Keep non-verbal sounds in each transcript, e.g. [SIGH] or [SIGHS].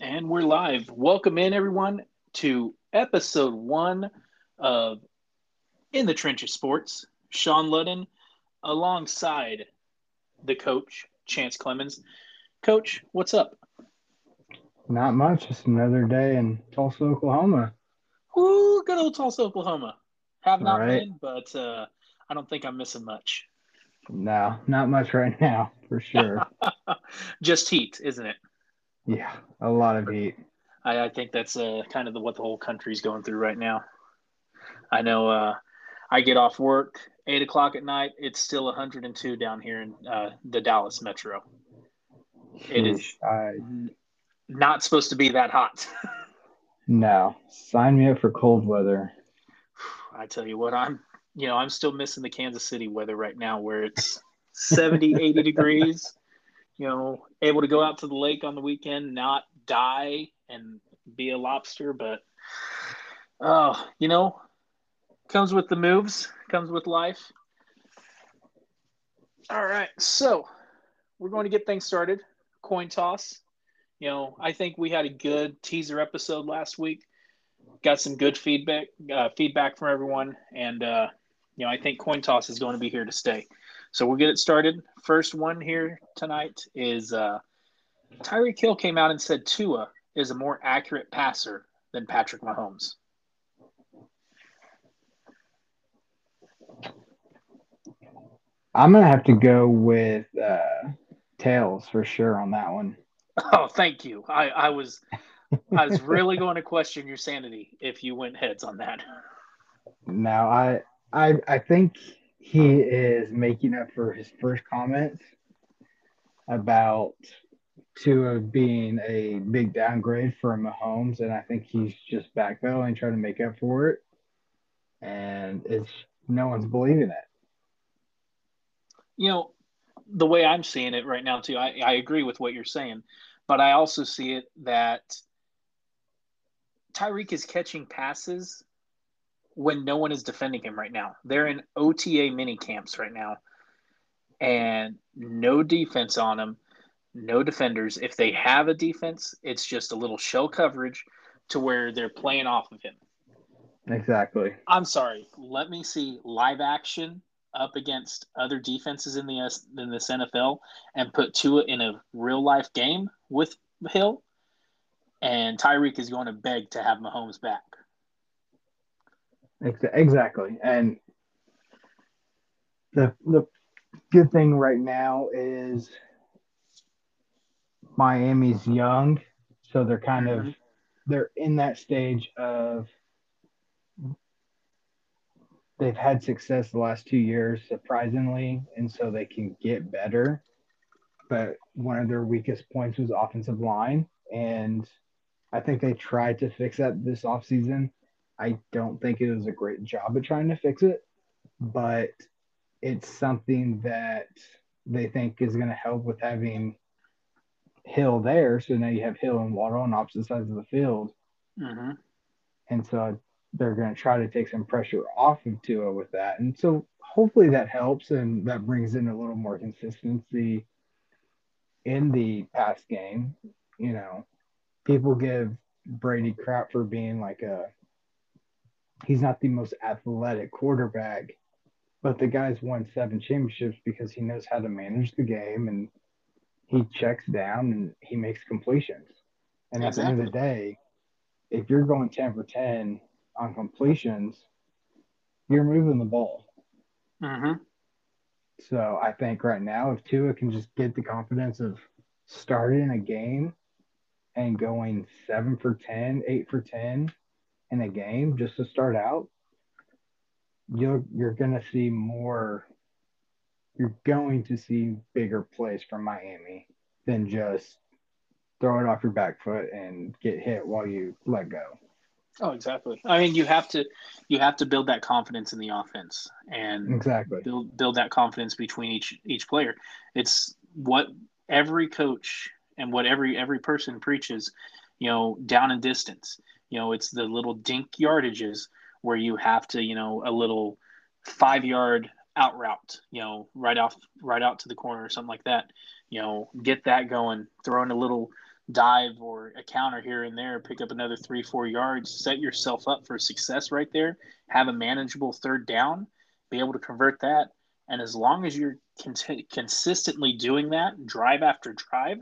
And we're live. Welcome in, everyone, to episode one of In the Trenches Sports. Sean Ludden alongside the coach, Chance Clemens. Coach, what's up? Not much. Just another day in Tulsa, Oklahoma. Ooh, good old Tulsa, Oklahoma. Have not right. been, but uh, I don't think I'm missing much. No, not much right [LAUGHS] now, for sure. [LAUGHS] Just heat, isn't it? Yeah, a lot of heat. I, I think that's uh, kind of the, what the whole country's going through right now. I know uh, I get off work eight o'clock at night. It's still 102 down here in uh, the Dallas metro. It is Sheesh. I, n- not supposed to be that hot. [LAUGHS] no, sign me up for cold weather. [SIGHS] I tell you what, I'm you know I'm still missing the Kansas City weather right now, where it's 70, 80 degrees. You know, able to go out to the lake on the weekend, not die and be a lobster, but oh, you know, comes with the moves, comes with life. All right, so we're going to get things started. Coin toss. You know, I think we had a good teaser episode last week. Got some good feedback, uh, feedback from everyone, and uh, you know, I think coin toss is going to be here to stay. So we'll get it started. First one here tonight is uh, Tyreek Hill came out and said Tua is a more accurate passer than Patrick Mahomes. I'm gonna have to go with uh, tails for sure on that one. [LAUGHS] Oh, thank you. I, I was I was really [LAUGHS] going to question your sanity if you went heads on that. No, I, I, I think he is making up for his first comments about Tua being a big downgrade for Mahomes, and I think he's just backpedaling, trying to make up for it, and it's no one's believing it. you know, the way I'm seeing it right now, too, I, I agree with what you're saying, but I also see it that Tyreek is catching passes when no one is defending him right now. They're in OTA mini camps right now, and no defense on him, no defenders. If they have a defense, it's just a little shell coverage to where they're playing off of him. Exactly. I'm sorry. Let me see live action up against other defenses in the S- in this NFL and put Tua in a real life game with Hill, and Tyreek is going to beg to have Mahomes back. Ex- Exactly. And the the good thing right now is Miami's young, so they're kind of Mhm. they're in that stage of they've had success the last two years surprisingly, and so they can get better. But one of their weakest points was offensive line, and I think they tried to fix that this offseason. I don't think it was a great job at trying to fix it, but it's something that they think is going to help with having Hill there. So now you have Hill and Waddle on opposite sides of the field. Mm-hmm. And so they're going to try to take some pressure off of Tua with that. And so hopefully that helps and that brings in a little more consistency in the pass game. You know, people give Brady crap for being like a he's not the most athletic quarterback, but the guy's won seven championships because he knows how to manage the game and he checks down and he makes completions. And at the end of the day, if you're going 10 for 10 on completions, you're moving the ball. Mm-hmm. So I think right now, if Tua can just get the confidence of starting a game and going seven for 10, eight for 10 in a game just to start out, you're, you're going to see more, you're going to see bigger plays from Miami than just throw it off your back foot and get hit while you let go. Oh, exactly. I mean, you have to you have to build that confidence in the offense and Exactly. build build that confidence between each each player. It's what every coach and what every every person preaches, you know, down and distance. You know, it's the little dink yardages where you have to, you know, a little five yard out route, you know, right off right out to the corner or something like that. You know, get that going, throw in a little dive or a counter here and there, pick up another three, four yards, set yourself up for success right there. Have a manageable third down, be able to convert that. And as long as you're consistently doing that, drive after drive,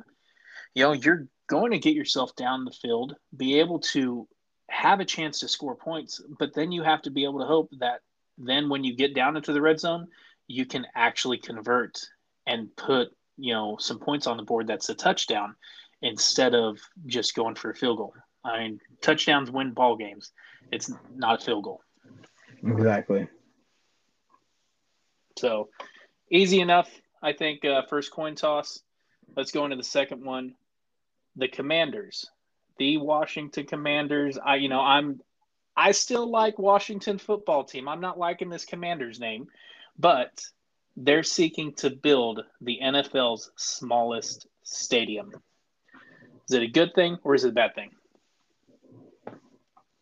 you know, you're going to get yourself down the field, be able to have a chance to score points. But then you have to be able to hope that then when you get down into the red zone, you can actually convert and put, you know, some points on the board that's a touchdown instead of just going for a field goal. I mean, touchdowns win ball games. It's not a field goal. Exactly. So easy enough. I think uh, first coin toss. Let's go into the second one. The Commanders, the Washington Commanders. I, you know, I'm, I still like Washington football team. I'm not liking this Commanders name, but they're seeking to build the NFL's smallest stadium. Is it a good thing or is it a bad thing?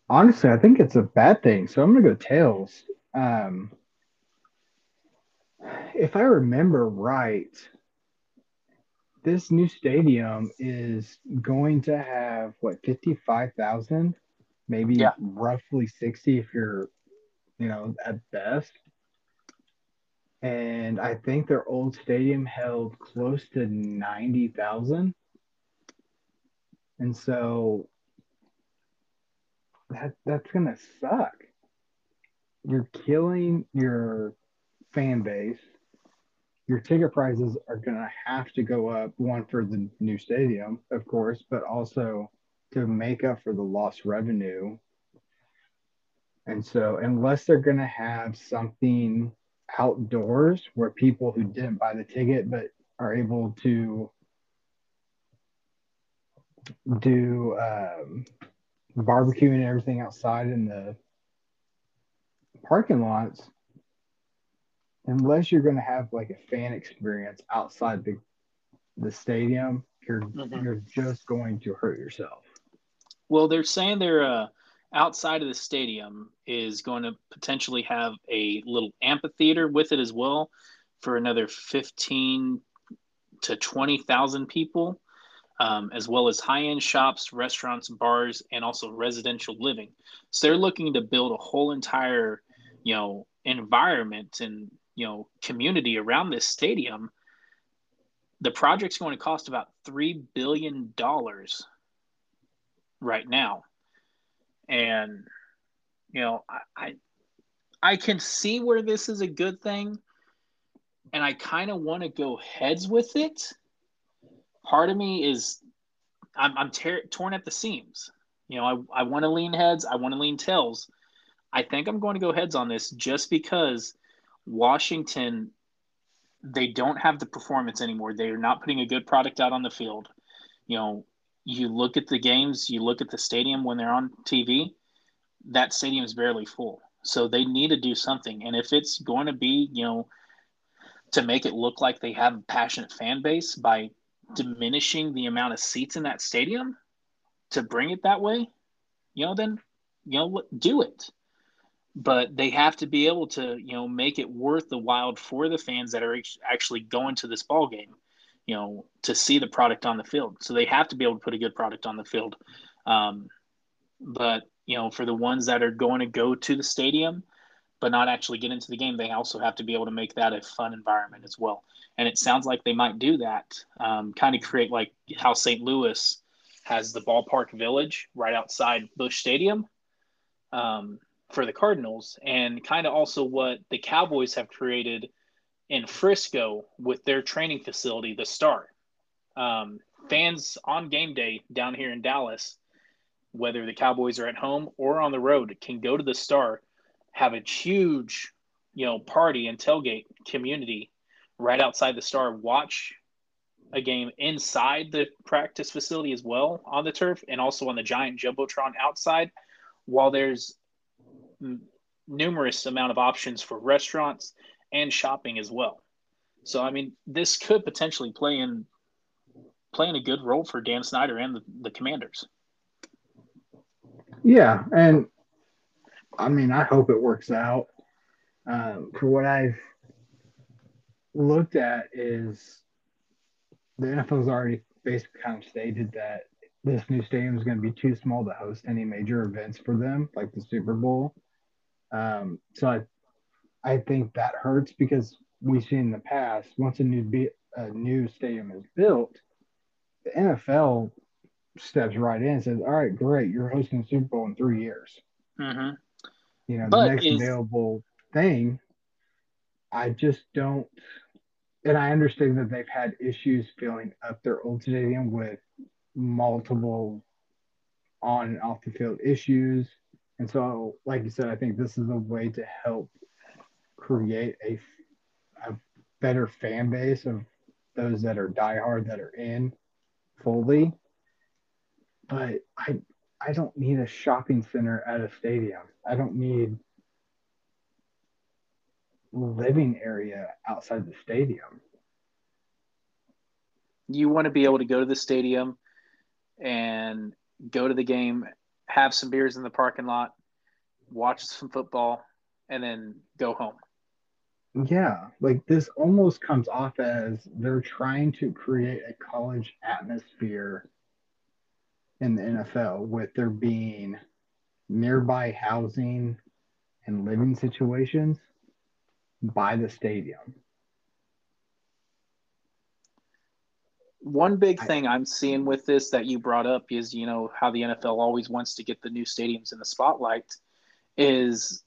Honestly, I think it's a bad thing. So I'm to go tails. Um, if I remember right, this new stadium is going to have what 55,000, maybe yeah. roughly 60 if you're, you know, at best. And I think their old stadium held close to 90,000. And so that that's going to suck. You're killing your fan base. Your ticket prices are going to have to go up, one for the new stadium, of course, but also to make up for the lost revenue. And so, unless they're going to have something outdoors where people who didn't buy the ticket but are able to do um, barbecue and everything outside in the parking lots, unless you're going to have like a fan experience outside the the stadium, you're mm-hmm. you're just going to hurt yourself. Well, they're saying they're uh, outside of the stadium is going to potentially have a little amphitheater with it as well for another fifteen to twenty thousand people um, as well as high end shops, restaurants, bars, and also residential living. So they're looking to build a whole entire, you know, environment and you know community around this stadium. The project's going to cost about three billion dollars right now, and you know, I, I I can see where this is a good thing, and I kind of want to go heads with it part of me is I'm, I'm ter- torn at the seams. You know, I, I want to lean heads, I want to lean tails. I think I'm going to go heads on this just because Washington, they don't have the performance anymore. They are not putting a good product out on the field. You know, you look at the games, you look at the stadium when they're on TV, that stadium is barely full. So they need to do something. And if it's going to be, you know, to make it look like they have a passionate fan base by diminishing the amount of seats in that stadium to bring it that way, you know, then you know do it. But they have to be able to, you know, make it worth the wild for the fans that are actually going to this ball game, you know, to see the product on the field. So they have to be able to put a good product on the field. Um, but you know, for the ones that are going to go to the stadium, but not actually get into the game, they also have to be able to make that a fun environment as well. And it sounds like they might do that, um, kind of create like how St. Louis has the ballpark village right outside Busch Stadium um, for the Cardinals, and kind of also what the Cowboys have created in Frisco with their training facility, the Star. Um, fans on game day down here in Dallas, whether the Cowboys are at home or on the road, can go to the Star have a huge, you know, party and tailgate community right outside the star, watch a game inside the practice facility as well on the turf and also on the giant jumbotron outside while there's numerous amount of options for restaurants and shopping as well so i mean this could potentially play in playing a good role for dan snyder and the, the commanders yeah and I mean, I hope it works out. Um, for what I've looked at is the NFL's already basically kind of stated that this new stadium is going to be too small to host any major events for them, like the Super Bowl. Um, so I, I think that hurts because we've seen in the past once a new be- a new stadium is built, the NFL steps right in and says, "All right, great, you're hosting the Super Bowl in three years." Mm-hmm. You know, But the next is- available thing. I just don't, and I understand that they've had issues filling up their old stadium with multiple on and off the field issues. And so, like you said, I think this is a way to help create a, a better fan base of those that are diehard that are in fully. But I I don't need a shopping center at a stadium. I don't need living area outside the stadium. You want to be able to go to the stadium and go to the game, have some beers in the parking lot, watch some football, and then go home. Yeah, like this almost comes off as they're trying to create a college atmosphere in the NFL with there being nearby housing and living situations by the stadium. One big thing I'm seeing mm-hmm. with this that you brought up is, you know, how the NFL always wants to get the new stadiums in the spotlight is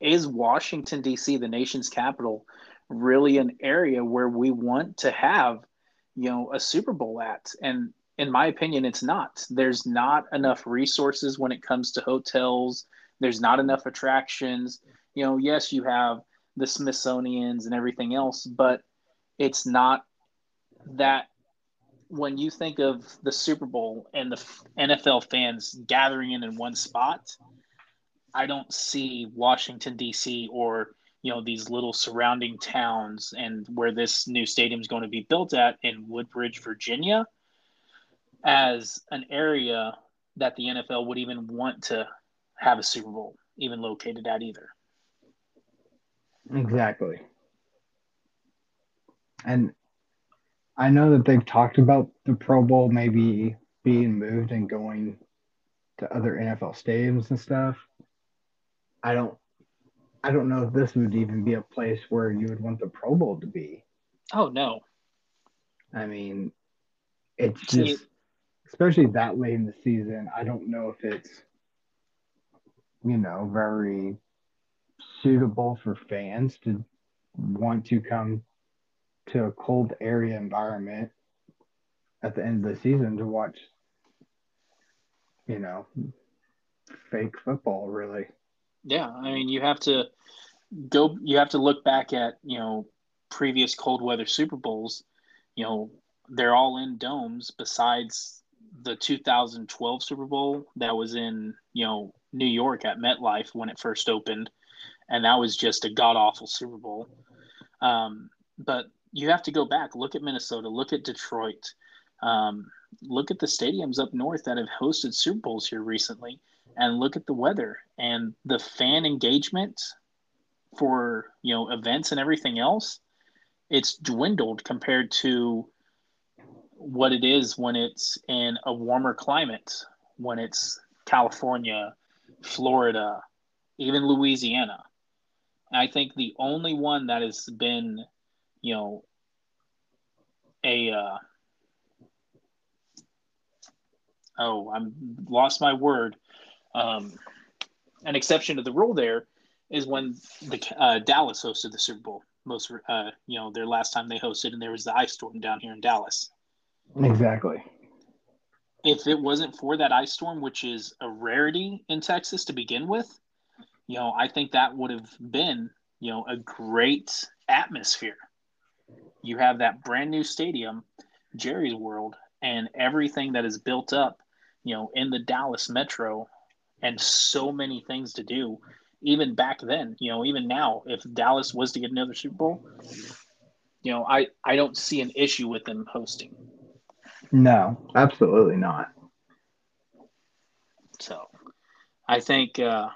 is Washington D.C. the nation's capital really an area where we want to have, you know, a Super Bowl at? And in my opinion, it's not. There's not enough resources when it comes to hotels. There's not enough attractions. You know, yes, you have the Smithsonian's and everything else, but it's not that when you think of the Super Bowl and the NFL fans gathering in in one spot, I don't see Washington D.C. or you know these little surrounding towns and where this new stadium is going to be built at in Woodbridge, Virginia, as an area that the NFL would even want to have a Super Bowl even located at either. Exactly. And I know that they've talked about the Pro Bowl maybe being moved and going to other NFL stadiums and stuff. I don't I don't know if this would even be a place where you would want the Pro Bowl to be. Oh no, I mean, it's just especially that late in the season, I don't know if it's you know, very suitable for fans to want to come to a cold area environment at the end of the season to watch you know fake football really Yeah, I mean, you have to go. You have to look back at you know previous cold weather Super Bowls. You know, they're all in domes. Besides the 2012 Super Bowl that was in you know New York at MetLife when it first opened, and that was just a god awful Super Bowl. Um, but you have to go back. Look at Minnesota. Look at Detroit. Um, look at the stadiums up north that have hosted Super Bowls here recently and look at the weather and the fan engagement for you know events and everything else it's dwindled compared to what it is when it's in a warmer climate when it's california florida even louisiana i think the only one that has been you know a uh, oh i'm lost my word um, an exception to the rule there is when the uh, Dallas hosted the Super Bowl. Most, uh, you know, their last time they hosted, and there was the ice storm down here in Dallas. exactly If it wasn't for that ice storm, which is a rarity in Texas to begin with, you know, I think that would have been, you know, a great atmosphere. You have that brand new stadium, Jerry's World, and everything that is built up, you know, in the Dallas metro and so many things to do. Even back then, you know, even now, if Dallas was to get another Super Bowl, you know, I, I don't see an issue with them hosting. no absolutely not So I think, uh,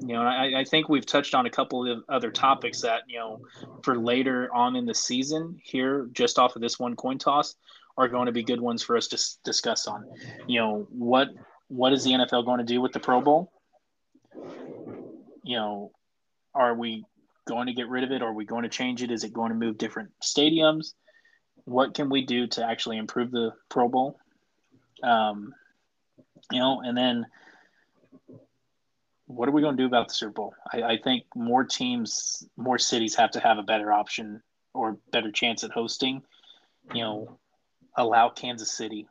you know, I, I think we've touched on a couple of other topics that, you know, for later on in the season here, just off of this one coin toss, are going to be good ones for us to discuss on. You know, what what is the NFL going to do with the Pro Bowl? You know, are we going to get rid of it? Are we going to change it? Is it going to move different stadiums? What can we do to actually improve the Pro Bowl? Um, you know, and then what are we going to do about the Super Bowl? I, I, think more teams, more cities have to have a better option or better chance at hosting. You know, allow Kansas City,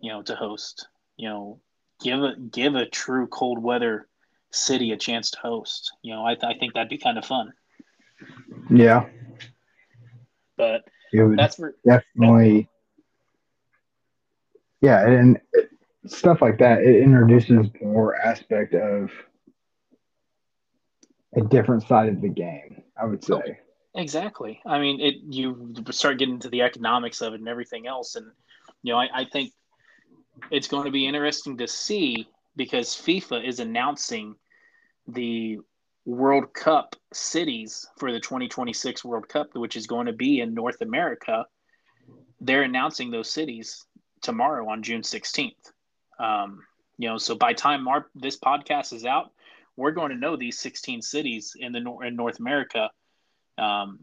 you know, to host. You know, give a give a true cold weather city a chance to host. You know, I, th- I think that'd be kind of fun. Yeah, but that's for, definitely. Yeah, and stuff like that it introduces more aspect of a different side of the game. I would say. Exactly. I mean, it you start getting into the economics of it and everything else, and you know, I, I think it's going to be interesting to see because FIFA is announcing the World Cup cities for the 2026 World Cup, which is going to be in North America. They're announcing those cities tomorrow on June 16th. Um, you know, so by time our, this podcast is out, we're going to know these 16 cities in the in North America um,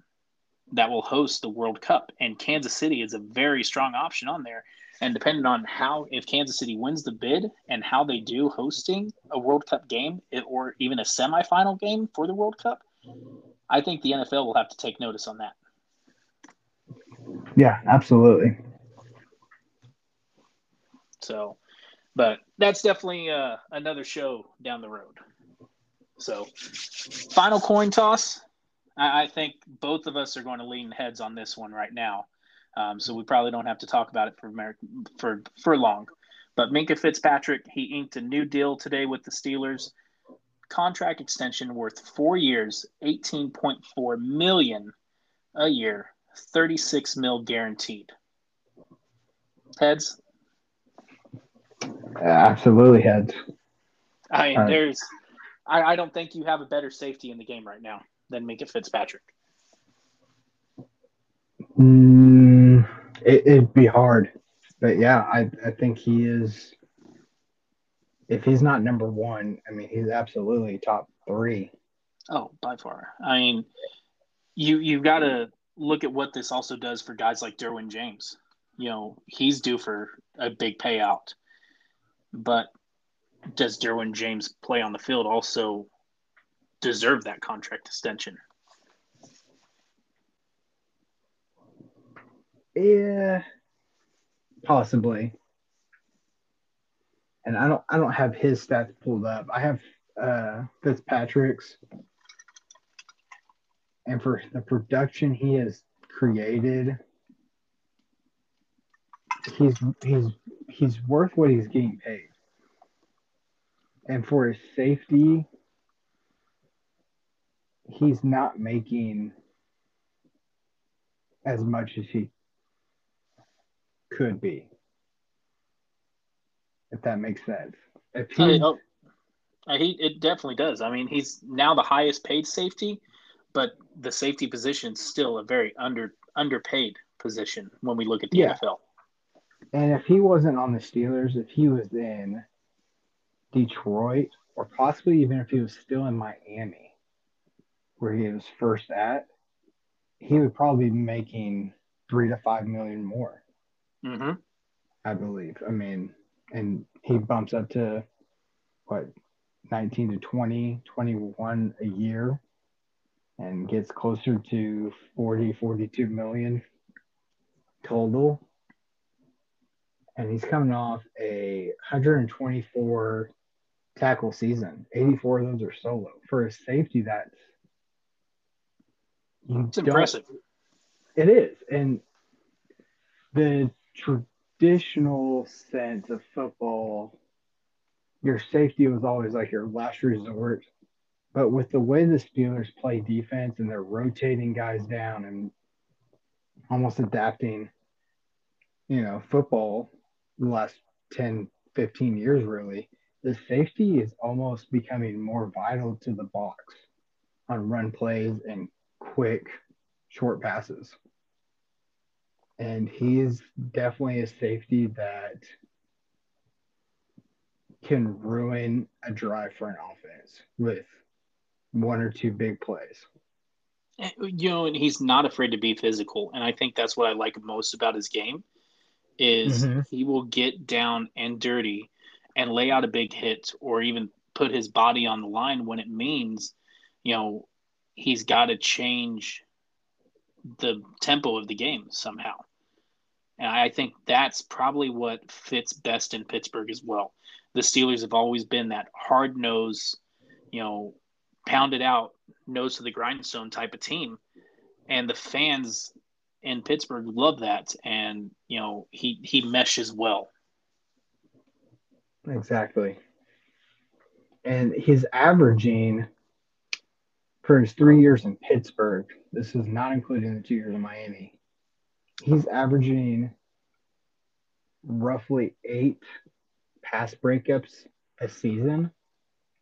that will host the World Cup, and Kansas City is a very strong option on there. And depending on how, if Kansas City wins the bid and how they do hosting a World Cup game or even a semifinal game for the World Cup, I think the NFL will have to take notice on that. Yeah, absolutely. So, but that's definitely uh, another show down the road. So, final coin toss. I, I think both of us are going to lean heads on this one right now. Um, so we probably don't have to talk about it for for for long. But Minkah Fitzpatrick, he inked a new deal today with the Steelers. Contract extension worth four years, eighteen point four million a year, thirty six mil guaranteed. Heads. Absolutely heads. I mean, there's. I, I don't think you have a better safety in the game right now than Minkah Fitzpatrick. Mm, it, would be hard, but yeah, I I think he is. If he's not number one, I mean, he's absolutely top three. Oh, by far. I mean, you you've got to look at what this also does for guys like Derwin James. You know, he's due for a big payout, but does Derwin James play on the field also deserve that contract extension? Yeah, possibly. And I don't I don't have his stats pulled up. I have uh Fitzpatrick's and for the production he has created he's he's he's worth what he's getting paid. And for his safety, he's not making as much as he could be. If that makes sense. If he, I, oh, uh, he it definitely does. I mean, he's now the highest paid safety, but the safety position is still a very under underpaid position when we look at the yeah. NFL. And if he wasn't on the Steelers, if he was in Detroit, or possibly even if he was still in Miami, where he was first at, he would probably be making three to five million more. Mm-hmm. I believe. I mean, and he bumps up to what 19 to 20, 21 a year and gets closer to 40, 42 million total. And he's coming off a 124 tackle season. 84 of those are solo. For a safety, that's it's impressive. It is. And the traditional sense of football, your safety was always like your last resort. But with the way the Steelers play defense and they're rotating guys down and almost adapting, you know, football the last 10, 15 years, really, the safety is almost becoming more vital to the box on run plays and quick short passes. And he's definitely a safety that can ruin a drive for an offense with one or two big plays. You know, and he's not afraid to be physical, and I think that's what I like most about his game is mm-hmm. he will get down and dirty and lay out a big hit or even put his body on the line when it means, you know, he's got to change the tempo of the game somehow. And I think that's probably what fits best in Pittsburgh as well. The Steelers have always been that hard nose, you know, pounded out, nose to the grindstone type of team. And the fans in Pittsburgh love that. And, you know, he, he meshes well. Exactly. And he's averaging for his three years in Pittsburgh, this is not including the two years in Miami, he's averaging roughly eight pass breakups a season.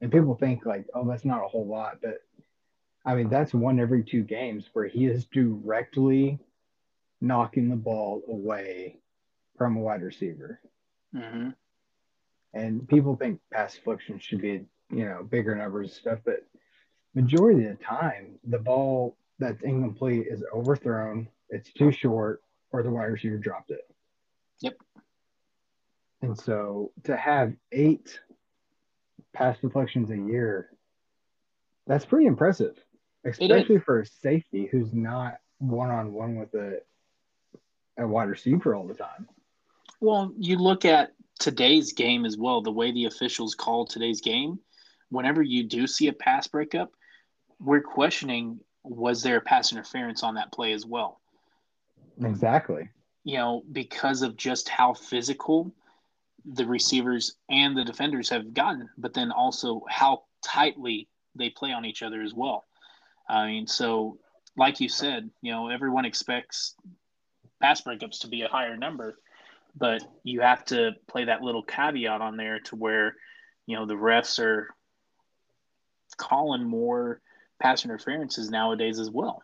And people think like, oh, that's not a whole lot, but I mean that's one every two games where he is directly knocking the ball away from a wide receiver. Mm-hmm. And people think pass deflection should be, you know, bigger numbers and stuff, but majority of the time, the ball that's incomplete is overthrown, it's too short, or the wide receiver dropped it. Yep. And so to have eight pass deflections a year, that's pretty impressive, especially for a safety who's not one on one with a, a wide receiver all the time. Well, you look at today's game as well, the way the officials call today's game. Whenever you do see a pass breakup, we're questioning was there a pass interference on that play as well? Exactly. You know, because of just how physical the receivers and the defenders have gotten, but then also how tightly they play on each other as well. I mean, so like you said, you know, everyone expects pass breakups to be a higher number, but you have to play that little caveat on there to where, you know, the refs are calling more pass interferences nowadays as well.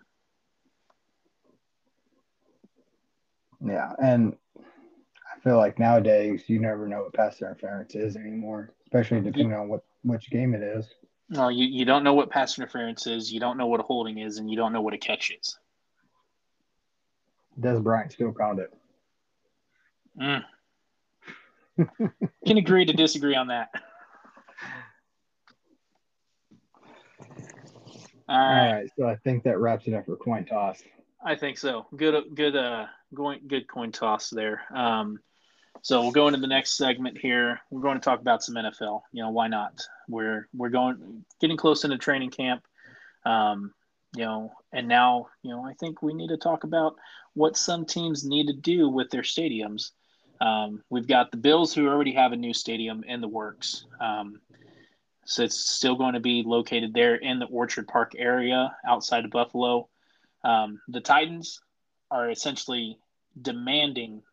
Yeah, and I feel like nowadays you never know what pass interference is anymore, especially depending on what which game it is. No, you, you don't know what pass interference is, you don't know what a holding is, and you don't know what a catch is. Dez Bryant still called it. Mm. Can agree to disagree on that. All right. All right. So I think that wraps it up for coin toss. I think so. Good, good, uh, going, good coin toss there. Um, so we'll go into the next segment here. We're going to talk about some NFL. You know, why not? We're we're going getting close into training camp. Um, you know, and now you know I think we need to talk about what some teams need to do with their stadiums. Um, we've got the Bills who already have a new stadium in the works. Um, so it's still going to be located there in the Orchard Park area outside of Buffalo. Um, the Titans are essentially demanding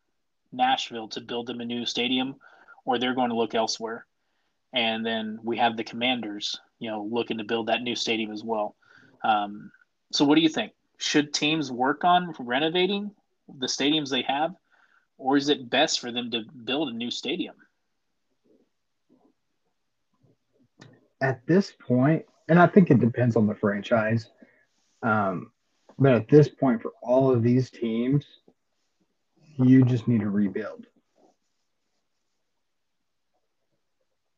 Nashville to build them a new stadium, or they're going to look elsewhere. And then we have the Commanders, you know, looking to build that new stadium as well. Um, so, what do you think? Should teams work on renovating the stadiums they have, or is it best for them to build a new stadium? at this point, and I think it depends on the franchise, um, but at this point, for all of these teams, you just need to rebuild.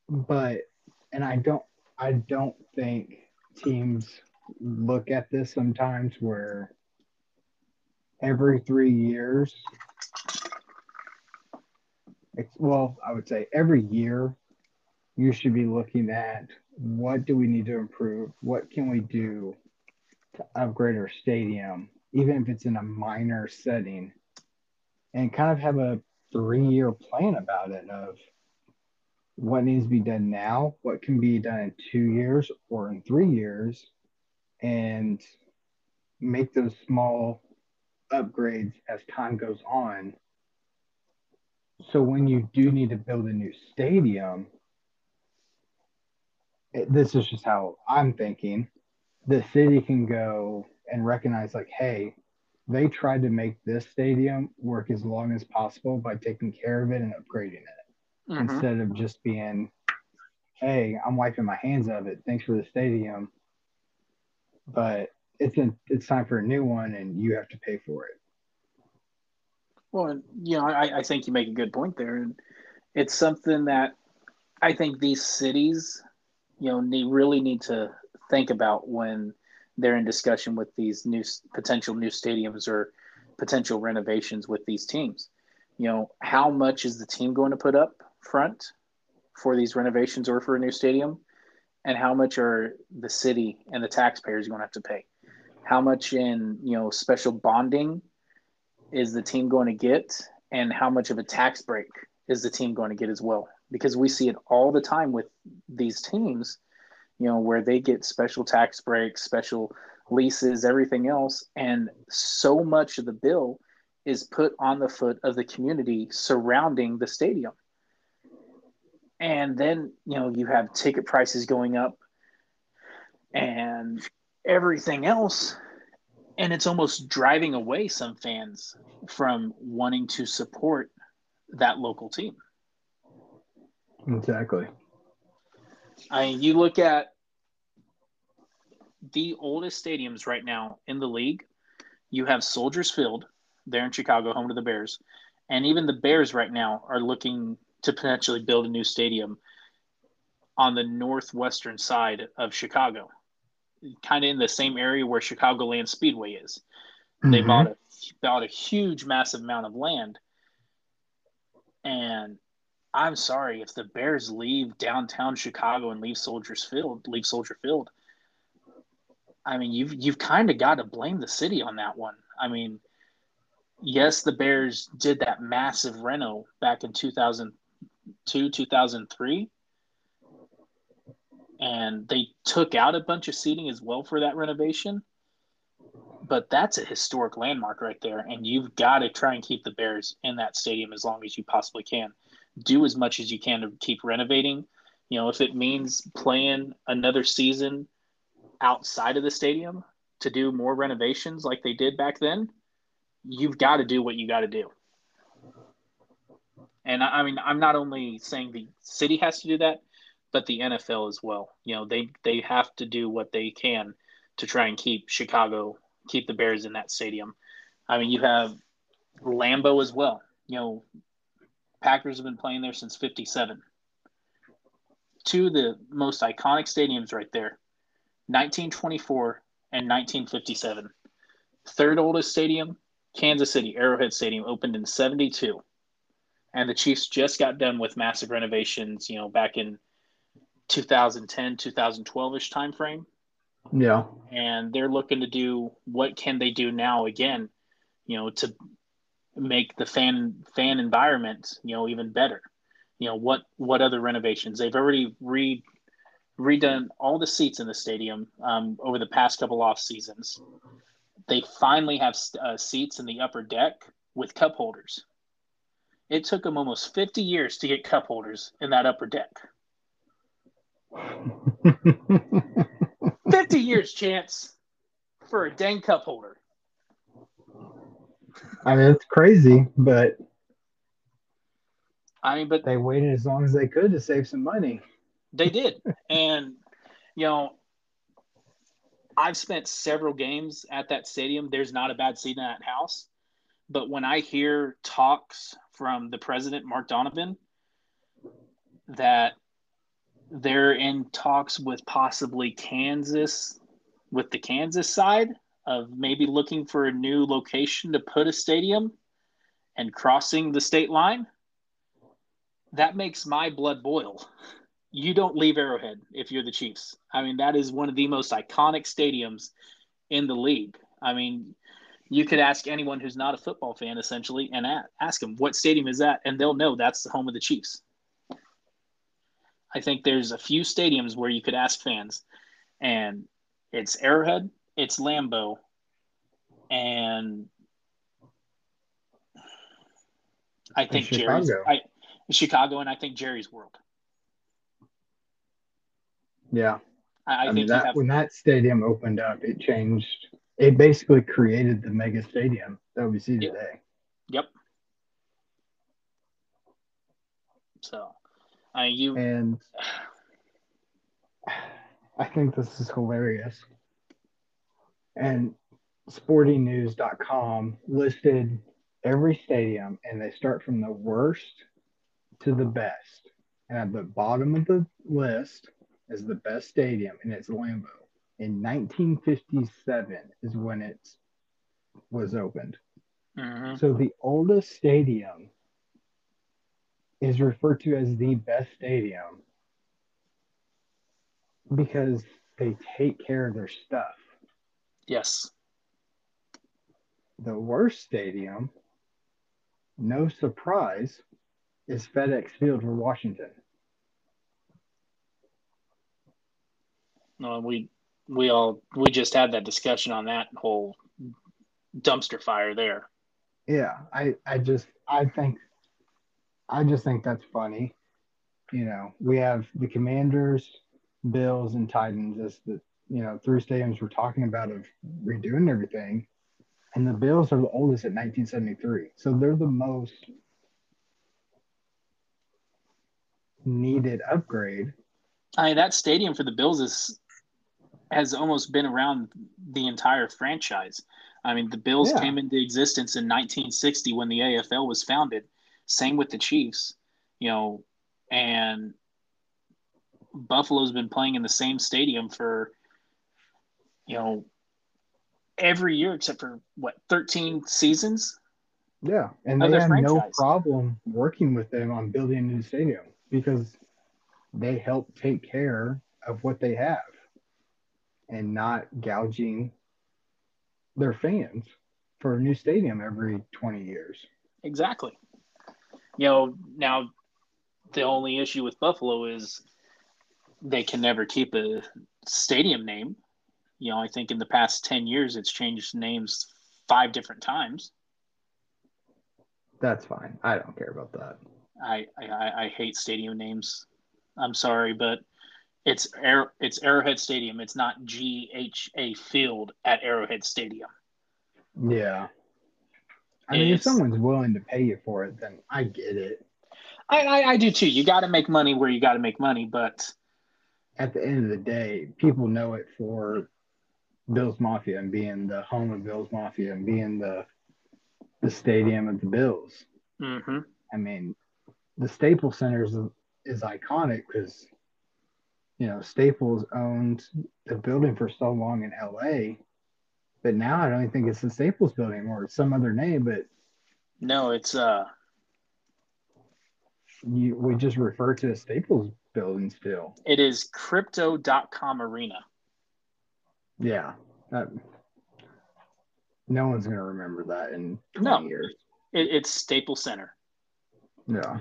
But, and I don't, I don't think teams look at this sometimes where every three years, well, I would say every year you should be looking at what do we need to improve? What can we do to upgrade our stadium, even if it's in a minor setting, and kind of have a three year plan about it of what needs to be done now, what can be done in two years or in three years, and make those small upgrades as time goes on. So when you do need to build a new stadium, this is just how I'm thinking. The city can go and recognize, like, hey, they tried to make this stadium work as long as possible by taking care of it and upgrading it mm-hmm. instead of just being, hey, I'm wiping my hands of it. Thanks for the stadium. But it's in, it's time for a new one and you have to pay for it. Well, you know, I, I think you make a good point there. And it's something that I think these cities, you know, need really need to think about when they're in discussion with these new potential new stadiums or potential renovations with these teams. You know, how much is the team going to put up front for these renovations or for a new stadium? And how much are the city and the taxpayers going to have to pay? How much in, you know, special bonding is the team going to get? And how much of a tax break is the team going to get as well? Because we see it all the time with these teams – you know, where they get special tax breaks, special leases, everything else. And so much of the bill is put on the foot of the community surrounding the stadium. And then, you know, you have ticket prices going up and everything else. And it's almost driving away some fans from wanting to support that local team. Exactly. I mean, you look at the oldest stadiums right now in the league. You have Soldiers Field there in Chicago, home to the Bears, and even the Bears right now are looking to potentially build a new stadium on the northwestern side of Chicago, kind of in the same area where Chicagoland Speedway is. Mm-hmm. They bought a bought a huge, massive amount of land, and I'm sorry if the Bears leave downtown Chicago and leave Soldiers Field, leave Soldier Field. I mean, you've you've kind of got to blame the city on that one. I mean, yes, the Bears did that massive reno back in 2002, 2003. And they took out a bunch of seating as well for that renovation. But that's a historic landmark right there. And you've got to try and keep the Bears in that stadium as long as you possibly can do as much as you can to keep renovating. You know, if it means playing another season outside of the stadium to do more renovations like they did back then, you've got to do what you got to do. And I, I mean, I'm not only saying the city has to do that, but the NFL as well. You know, they they have to do what they can to try and keep Chicago, keep the Bears in that stadium. I mean, you have Lambeau as well. You know, Packers have been playing there since 57. Two of the most iconic stadiums right there 1924 and 1957. Third oldest stadium, Kansas City Arrowhead Stadium opened in 72. And the Chiefs just got done with massive renovations, you know, back in 2010, 2012-ish timeframe. Yeah. And they're looking to do what can they do now again, you know, to make the fan fan environment you know even better you know what what other renovations they've already re redone all the seats in the stadium um, over the past couple off seasons they finally have uh, seats in the upper deck with cup holders it took them almost 50 years to get cup holders in that upper deck [LAUGHS] 50 years chance for a dang cup holder I mean, it's crazy, but I mean, but they waited as long as they could to save some money. They did, and you know, I've spent several games at that stadium. There's not a bad seat in that house, but when I hear talks from the president, Mark Donovan, that they're in talks with possibly Kansas, with the Kansas side of maybe looking for a new location to put a stadium and crossing the state line, that makes my blood boil. You don't leave Arrowhead if you're the Chiefs. I mean, that is one of the most iconic stadiums in the league. I mean, you could ask anyone who's not a football fan essentially and ask them what stadium is that? And they'll know that's the home of the chiefs. I think there's a few stadiums where you could ask fans and it's arrowhead it's Lambeau, and I think Jerry's I, Chicago, and I think Jerry's World. Yeah, I, I, I mean that have, when that stadium opened up, it changed it basically created the mega stadium that we see Yep. today. Yep. So, I mean, you And I think this is hilarious. And sportingnews.com listed every stadium and they start from the worst to the best. And at the bottom of the list is the best stadium and it's Lambeau. In 1957 is when it was opened. Mhm. So the oldest stadium is referred to as the best stadium because they take care of their stuff. yes, The worst stadium, no surprise, is FedEx Field for Washington. no, we we all we just had that discussion on that whole dumpster fire there. Yeah, I, I just I think I just think that's funny. You know, we have the Commanders, Bills, and Titans as the you know three stadiums we're talking about of redoing everything, and the Bills are the oldest at 1973, so they're the most needed upgrade. I mean, that stadium for the Bills is has almost been around the entire franchise. I mean, the Bills Yeah. came into existence in 1960 when the AFL was founded. Same with the Chiefs, you know, and Buffalo's been playing in the same stadium for, you know, every year except for what 13 seasons. Yeah, and they had no problem working with them on building a new stadium because they help take care of what they have and not gouging their fans for a new stadium every 20 years. Exactly. You know, now the only issue with Buffalo is they can never keep a stadium name. You know, I think in the past 10 years it's changed names five different times. That's fine. I don't care about that. I I, I hate stadium names. I'm sorry, but it's Air, it's Arrowhead Stadium. It's not GEHA Field at Arrowhead Stadium. Yeah. I mean, if someone's willing to pay you for it, then I get it. I, I, I do too. You got to make money where you got to make money, but At the end of the day, people know it for Bills Mafia and being the home of Bills Mafia and being the the stadium of the Bills. mhm. I mean, the Staples Center is, is iconic because, you know, Staples owned the building for so long in LA, but now I don't even think it's the Staples building anymore. It's some other name, but no, it's uh you, we just refer to the Staples building still. It is crypto.com arena. Yeah. That, no one's going to remember that in 20 No. years. It, it's Staples Center. Yeah.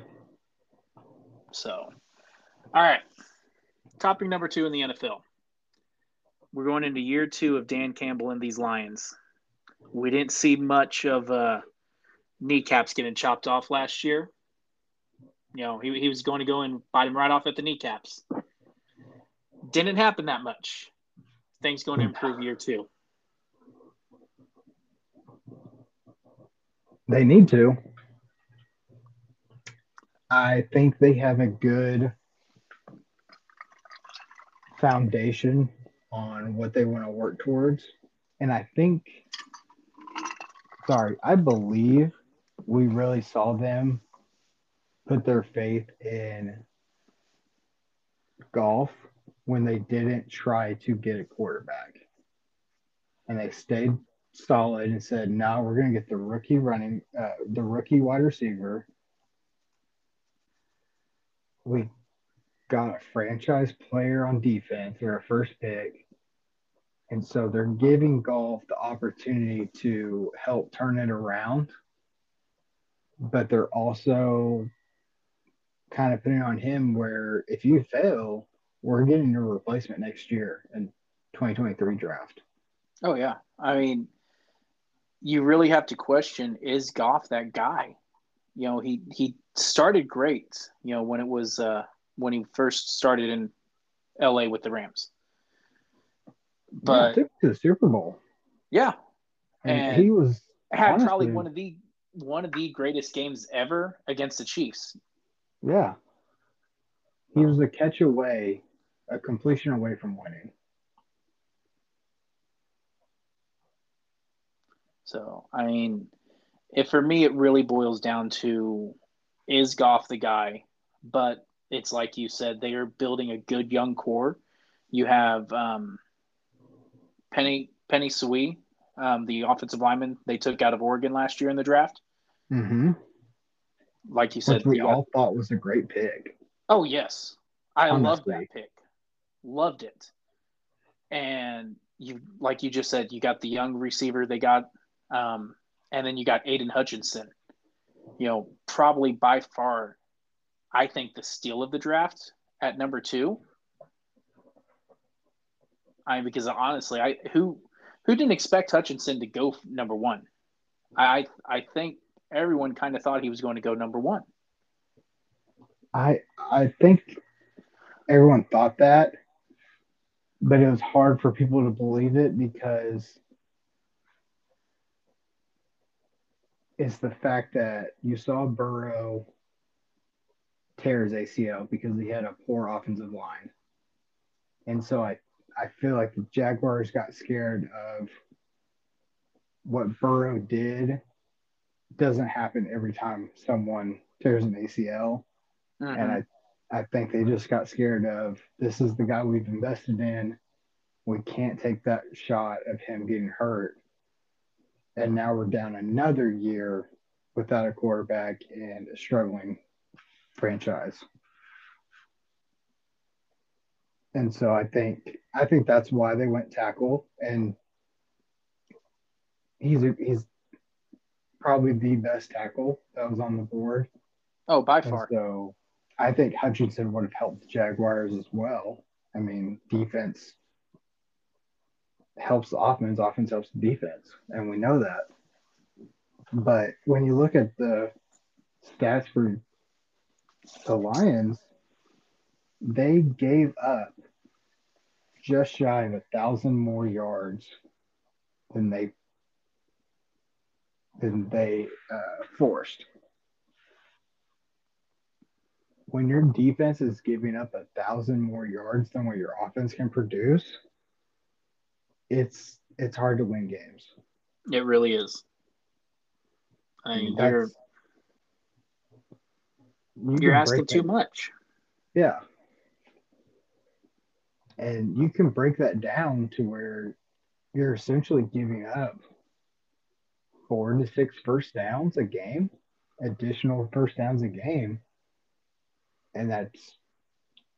So, all right. Topic number two in the NFL. We're going into year two of Dan Campbell and these Lions. We didn't see much of uh, kneecaps getting chopped off last year. You know, he, he was going to go and bite him right off at the kneecaps. Didn't happen that much. Things going to improve year two. They need to. I think they have a good foundation on what they want to work towards. And I think, sorry, I believe we really saw them put their faith in Goff when they didn't try to get a quarterback. And they stayed solid and said, "No, we're going to get the rookie running, uh, the rookie wide receiver. We got a franchise player on defense. They're a first pick, and so they're giving Goff the opportunity to help turn it around. But they're also kind of putting on him where if you fail, we're getting a replacement next year in 2023 draft. Oh yeah. I mean, you really have to question is Goff that guy? You know, he he started great, you know, when it was uh when he first started in LA with the Rams. But to the Super Bowl. Yeah, and, And he was had honestly, probably one of the one of the greatest games ever against the Chiefs. Yeah. He was a catch away, a completion away from winning. So I mean, if for me it really boils down to is Goff the guy, but it's like you said, they are building a good young core. You have um, Penei Penei Sewell, um, the offensive lineman they took out of Oregon last year in the draft. Mm-hmm. Like you said, Which we all thought was a great pick. Oh yes, I loved that pick. Loved it. And you, like you just said, you got the young receiver they got, um, and then you got Aiden Hutchinson. You know, probably by far, I think the steal of the draft at number two. I mean, because honestly, I who who didn't expect Hutchinson to go number one? I I think everyone kind of thought he was going to go number one. I I think everyone thought that, but it was hard for people to believe it because it's the fact that you saw Burrow tear his ACL because he had a poor offensive line. And so I, I feel like the Jaguars got scared of what Burrow did doesn't happen every time someone tears an ACL and mm-hmm. I, I think they just got scared of this is the guy we've invested in. We can't take that shot of him getting hurt. And now we're down another year without a quarterback and a struggling franchise. And so I think I think that's why they went tackle and he's a, he's probably the best tackle that was on the board. oh, by And far. so I think Hutchinson would have helped the Jaguars as well. I mean, defense helps the offense, offense helps the defense, and we know that. But when you look at the stats for the Lions, they gave up just shy of a thousand more yards than they than they uh, forced when your defense is giving up a thousand more yards than what your offense can produce, it's it's hard to win games. It really is. I mean, That's- you're You you're asking too that- much. Yeah. And you can break that down to where you're essentially giving up four to six first downs a game, additional first downs a game. And that's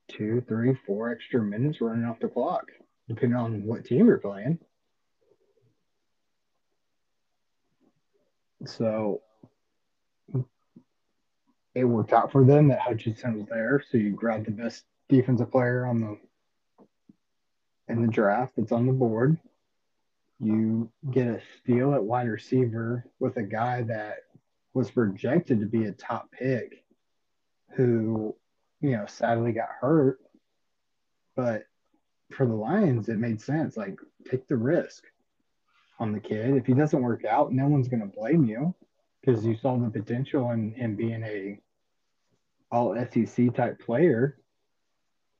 two, three, four extra minutes running off the clock, depending on what team you're playing. So it worked out for them that Hutchinson was there. So you grab the best defensive player on the in the draft that's on the board. You get a steal at wide receiver with a guy that was projected to be a top pick who, you know, sadly got hurt. But for the Lions, it made sense. Like, take the risk on the kid. If he doesn't work out, no one's going to blame you because you saw the potential in him being a all SEC type player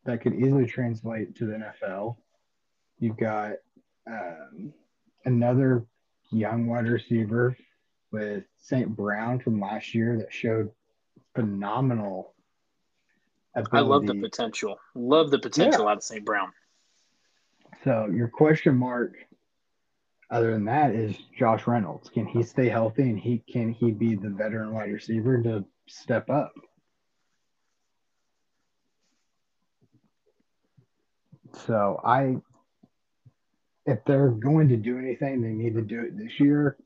that could easily translate to the NFL. You've got um, another young wide receiver with St. Brown from last year that showed phenomenal. I love the potential. Love the potential out of St. Brown. So your question mark, other than that, is Josh Reynolds. Can he stay healthy and he can he be the veteran wide receiver to step up? So I, if they're going to do anything, they need to do it this year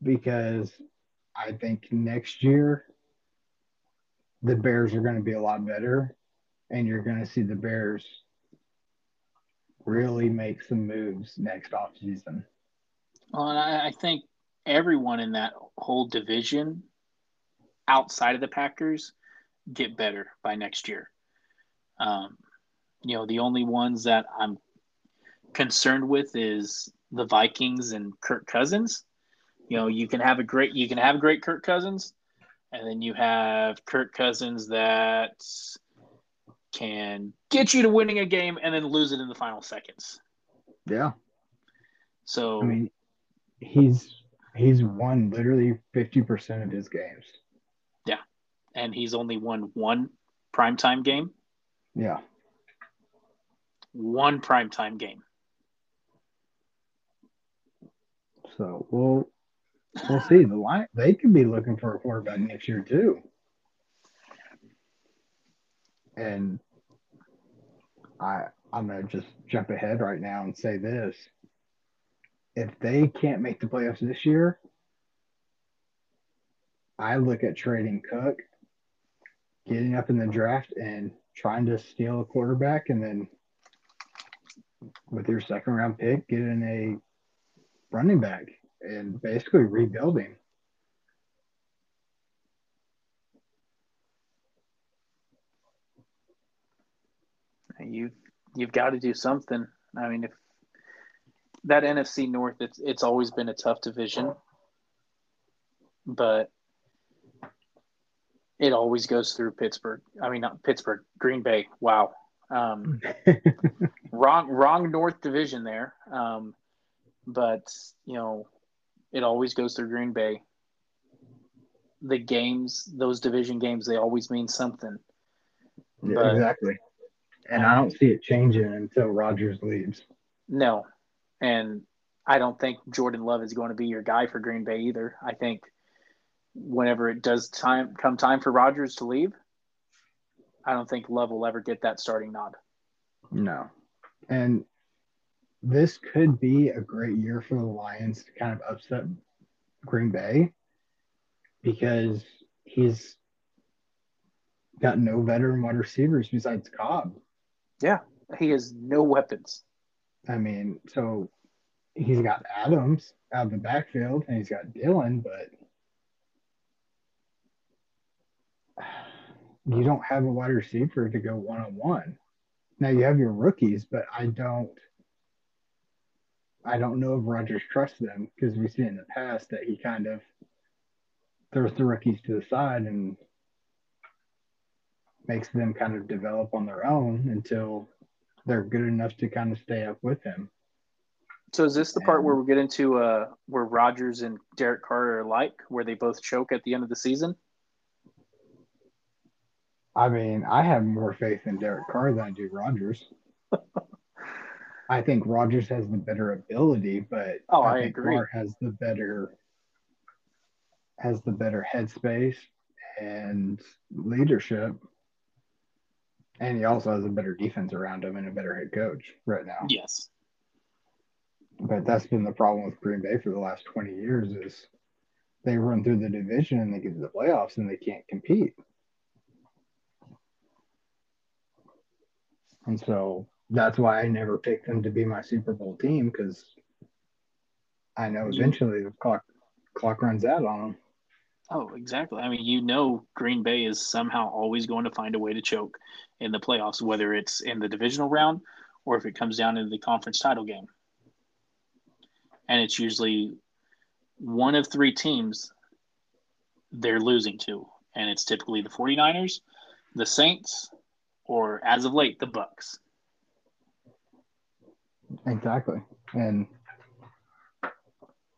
because I think next year the Bears are going to be a lot better, and you're going to see the Bears really make some moves next offseason. Well, and I, I think everyone in that whole division outside of the Packers get better by next year. Um, you know, the only ones that I'm concerned with is the Vikings and Kirk Cousins. You know, you can have a great you can have great Kirk Cousins, and then you have Kirk Cousins that can get you to winning a game and then lose it in the final seconds. Yeah. So I mean, he's he's won literally fifty percent of his games. Yeah, and he's only won one primetime game. Yeah. One primetime game. So we'll we'll see. The line they could be looking for a quarterback next year too. And I I'm gonna just jump ahead right now and say this. If they can't make the playoffs this year, I look at trading Cook, getting up in the draft and trying to steal a quarterback and then with your second round pick, getting a running back and basically rebuilding. You you've got to do something. I mean, if that NFC North, it's it's always been a tough division, but it always goes through Pittsburgh. I mean, not Pittsburgh, Green Bay. Wow, um, [LAUGHS] wrong wrong North division there. Um, but you know, it always goes through Green Bay. The games, those division games, they always mean something. Yeah, but, exactly. And I don't see it changing until Rodgers leaves. No. And I don't think Jordan Love is going to be your guy for Green Bay either. I think whenever it does time come time for Rodgers to leave, I don't think Love will ever get that starting nod. No. And this could be a great year for the Lions to kind of upset Green Bay because he's got no veteran wide receivers besides Cobb. Yeah, he has no weapons. I mean, so he's got Adams out of the backfield and he's got Dillon, but you don't have a wide receiver to go one on one. Now you have your rookies, but I don't I don't know if Rodgers trusts them because we've seen in the past that he kind of throws the rookies to the side and makes them kind of develop on their own until they're good enough to kind of stay up with him. So is this the part where we get into uh, where Rodgers and Derek Carr are like, where they both choke at the end of the season? I mean, I have more faith in Derek Carr than I do Rodgers. [LAUGHS] I think Rodgers has the better ability, but oh, I, I think agree. Carr has the better has the better headspace and leadership. And he also has a better defense around him and a better head coach right now. Yes. But that's been the problem with Green Bay for the last 20 years is they run through the division and they get to the playoffs and they can't compete. And so that's why I never picked them to be my Super Bowl team because I know eventually the clock clock runs out on them. Oh, exactly. I mean, you know, Green Bay is somehow always going to find a way to choke in the playoffs, whether it's in the divisional round or if it comes down to the conference title game. And it's usually one of three teams they're losing to, and it's typically the 49ers, the Saints, or as of late, the Bucs. Exactly. And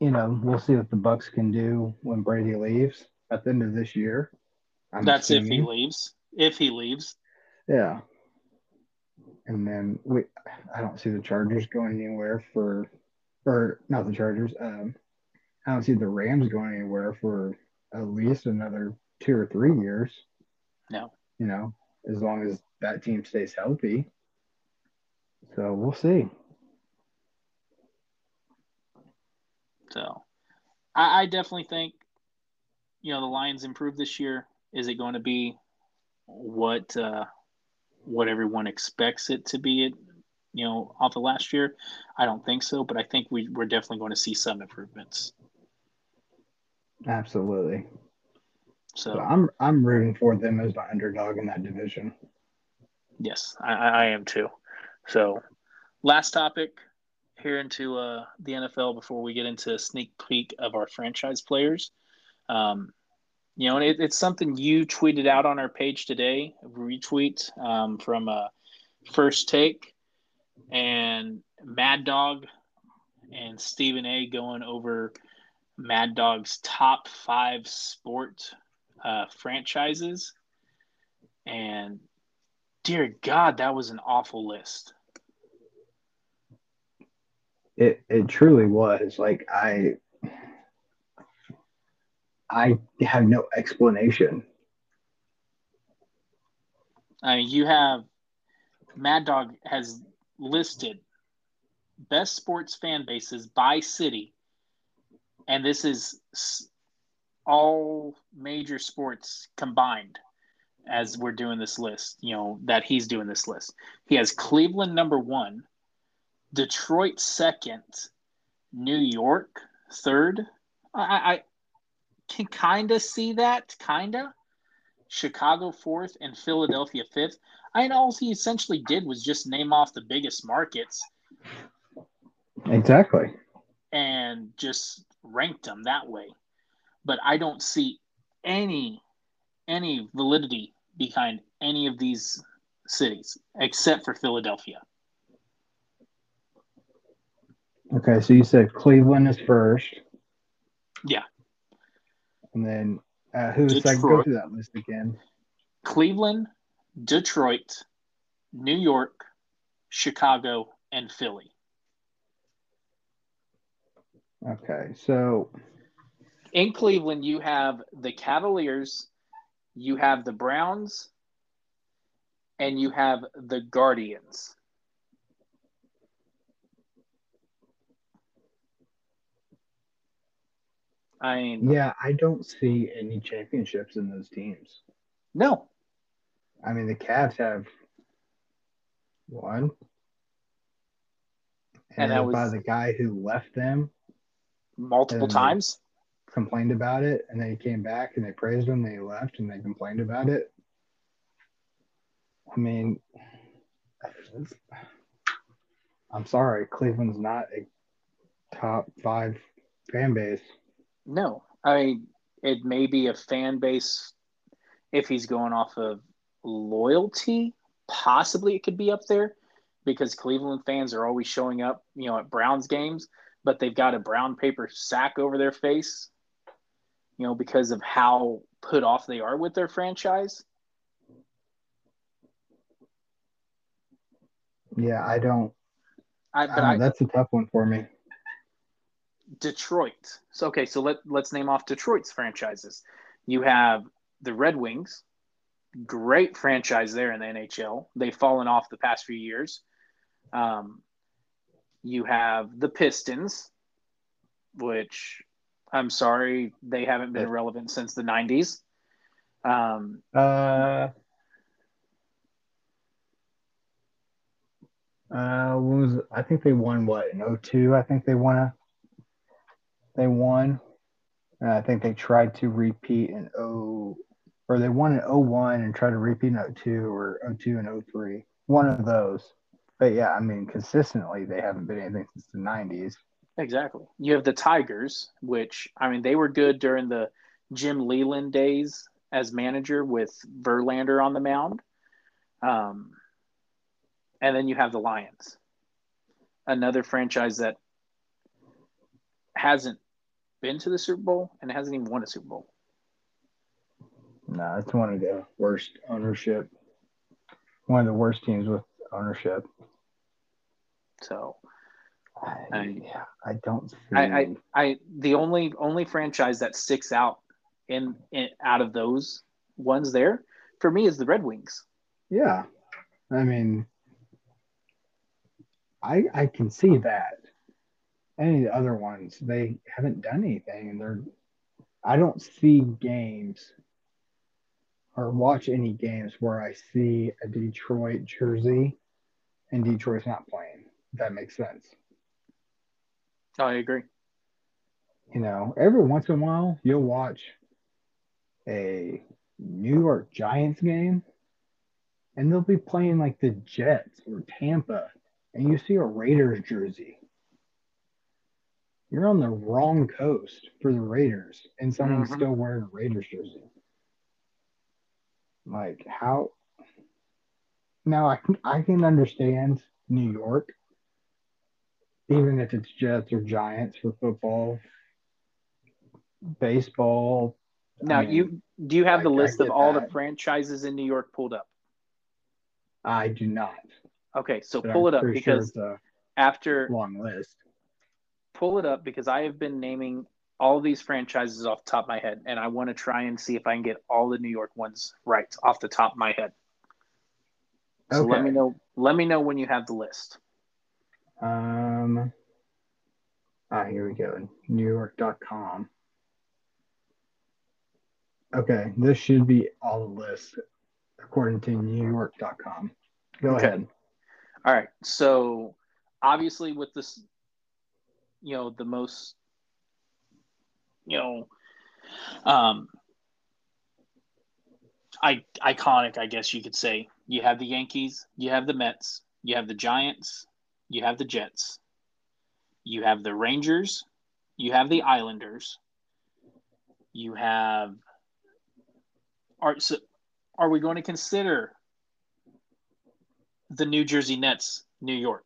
you know, we'll see what the Bucs can do when Brady leaves at the end of this year. I'm That's assuming. if he leaves. If he leaves. Yeah. And then we I don't see the Chargers going anywhere for or not the Chargers. Um I don't see the Rams going anywhere for at least another two or three years. No. You know, as long as that team stays healthy. So we'll see. So I, I definitely think, you know, the Lions improved this year. Is it going to be what uh, what everyone expects it to be? It you know off of last year. I don't think so, but I think we we're definitely going to see some improvements. Absolutely. So, so I'm I'm rooting for them as the underdog in that division. Yes, I, I am too. So, last topic: here into uh, the NFL before we get into a sneak peek of our franchise players. Um, you know, it, it's something you tweeted out on our page today, retweet um, from uh, First Take, and Mad Dog and Stephen A. going over Mad Dog's top five sport uh, franchises. And dear God, that was an awful list. It it truly was. Like I I have no explanation. I mean, you have Mad Dog has listed best sports fan bases by city, and this is all major sports combined as we're doing this list, you know, that he's doing this list. He has Cleveland number one, Detroit second, New York third. I, I can kind of see that, kind of. Chicago fourth and Philadelphia fifth. I know all he essentially did was just name off the biggest markets. Exactly. And just ranked them that way. But I don't see any any validity behind any of these cities except for Philadelphia. Okay, so you said Cleveland is first. Yeah. And then uh, who's second? Go through that list again. Cleveland, Detroit, New York, Chicago, and Philly. Okay, so in Cleveland, you have the Cavaliers, you have the Browns, and you have the Guardians. I mean, yeah, I don't see any championships in those teams. No. I mean, the Cavs have one, and, and that was by the guy who left them multiple times. Complained about it, and then he came back and they praised him. They left and they complained about it. I mean, I'm sorry, Cleveland's not a top five fan base. No, I mean it may be a fan base if he's going off of loyalty. Possibly it could be up there because Cleveland fans are always showing up, you know, at Browns games, but they've got a brown paper sack over their face, you know, because of how put off they are with their franchise. Yeah, I don't. I, but I, that's a tough one for me. Detroit. So okay, so let let's name off Detroit's franchises. You have the Red Wings, great franchise there in the NHL. They've fallen off the past few years. Um, you have the Pistons, which I'm sorry they haven't been relevant since the '90s. Um, uh, uh, was I think they won what in 02? I think they won a they won. And I think they tried to repeat in 0 or they won in 01 and tried to repeat in 02 or 02 and 03. One of those. But yeah, I mean, consistently, they haven't been anything since the 90s. Exactly. You have the Tigers, which, I mean, they were good during the Jim Leyland days as manager with Verlander on the mound. Um, and then you have the Lions, another franchise that hasn't been to the Super Bowl and hasn't even won a Super Bowl. No, it's one of the worst ownership. One of the worst teams with ownership. So, I, I, yeah, I don't. See... I, I, I, the only only franchise that sticks out in, in out of those ones there for me is the Red Wings. Yeah, I mean, I I can see that any of the other ones, they haven't done anything, and they're. I don't see games or watch any games where I see a Detroit jersey and Detroit's not playing. That makes sense. I agree. You know, every once in a while you'll watch a New York Giants game and they'll be playing like the Jets or Tampa and you see a Raiders jersey you're on the wrong coast for the Raiders, and someone's Mhm. still wearing a Raiders jersey. Like how? Now I can I can understand New York, even if it's Jets or Giants for football, baseball. I Now, mean, you do you have the I- I list of all the franchises in New York pulled up? I do not. Okay, so but pull I'm it up sure because a after long list. Pull it up because I have been naming all these franchises off the top of my head, and I want to try and see if I can get all the New York ones right off the top of my head. So let me know. Let me know when you have the list. Um. Ah, here we go. NewYork.com. Okay, this should be all the lists according to NewYork.com. Go Okay. ahead. All right. So obviously, with this, you know, the most, you know, um, I iconic, I guess you could say. You have the Yankees, you have the Mets, you have the Giants, you have the Jets, you have the Rangers, you have the Islanders, you have. Are so, are we going to consider the New Jersey Nets, New York,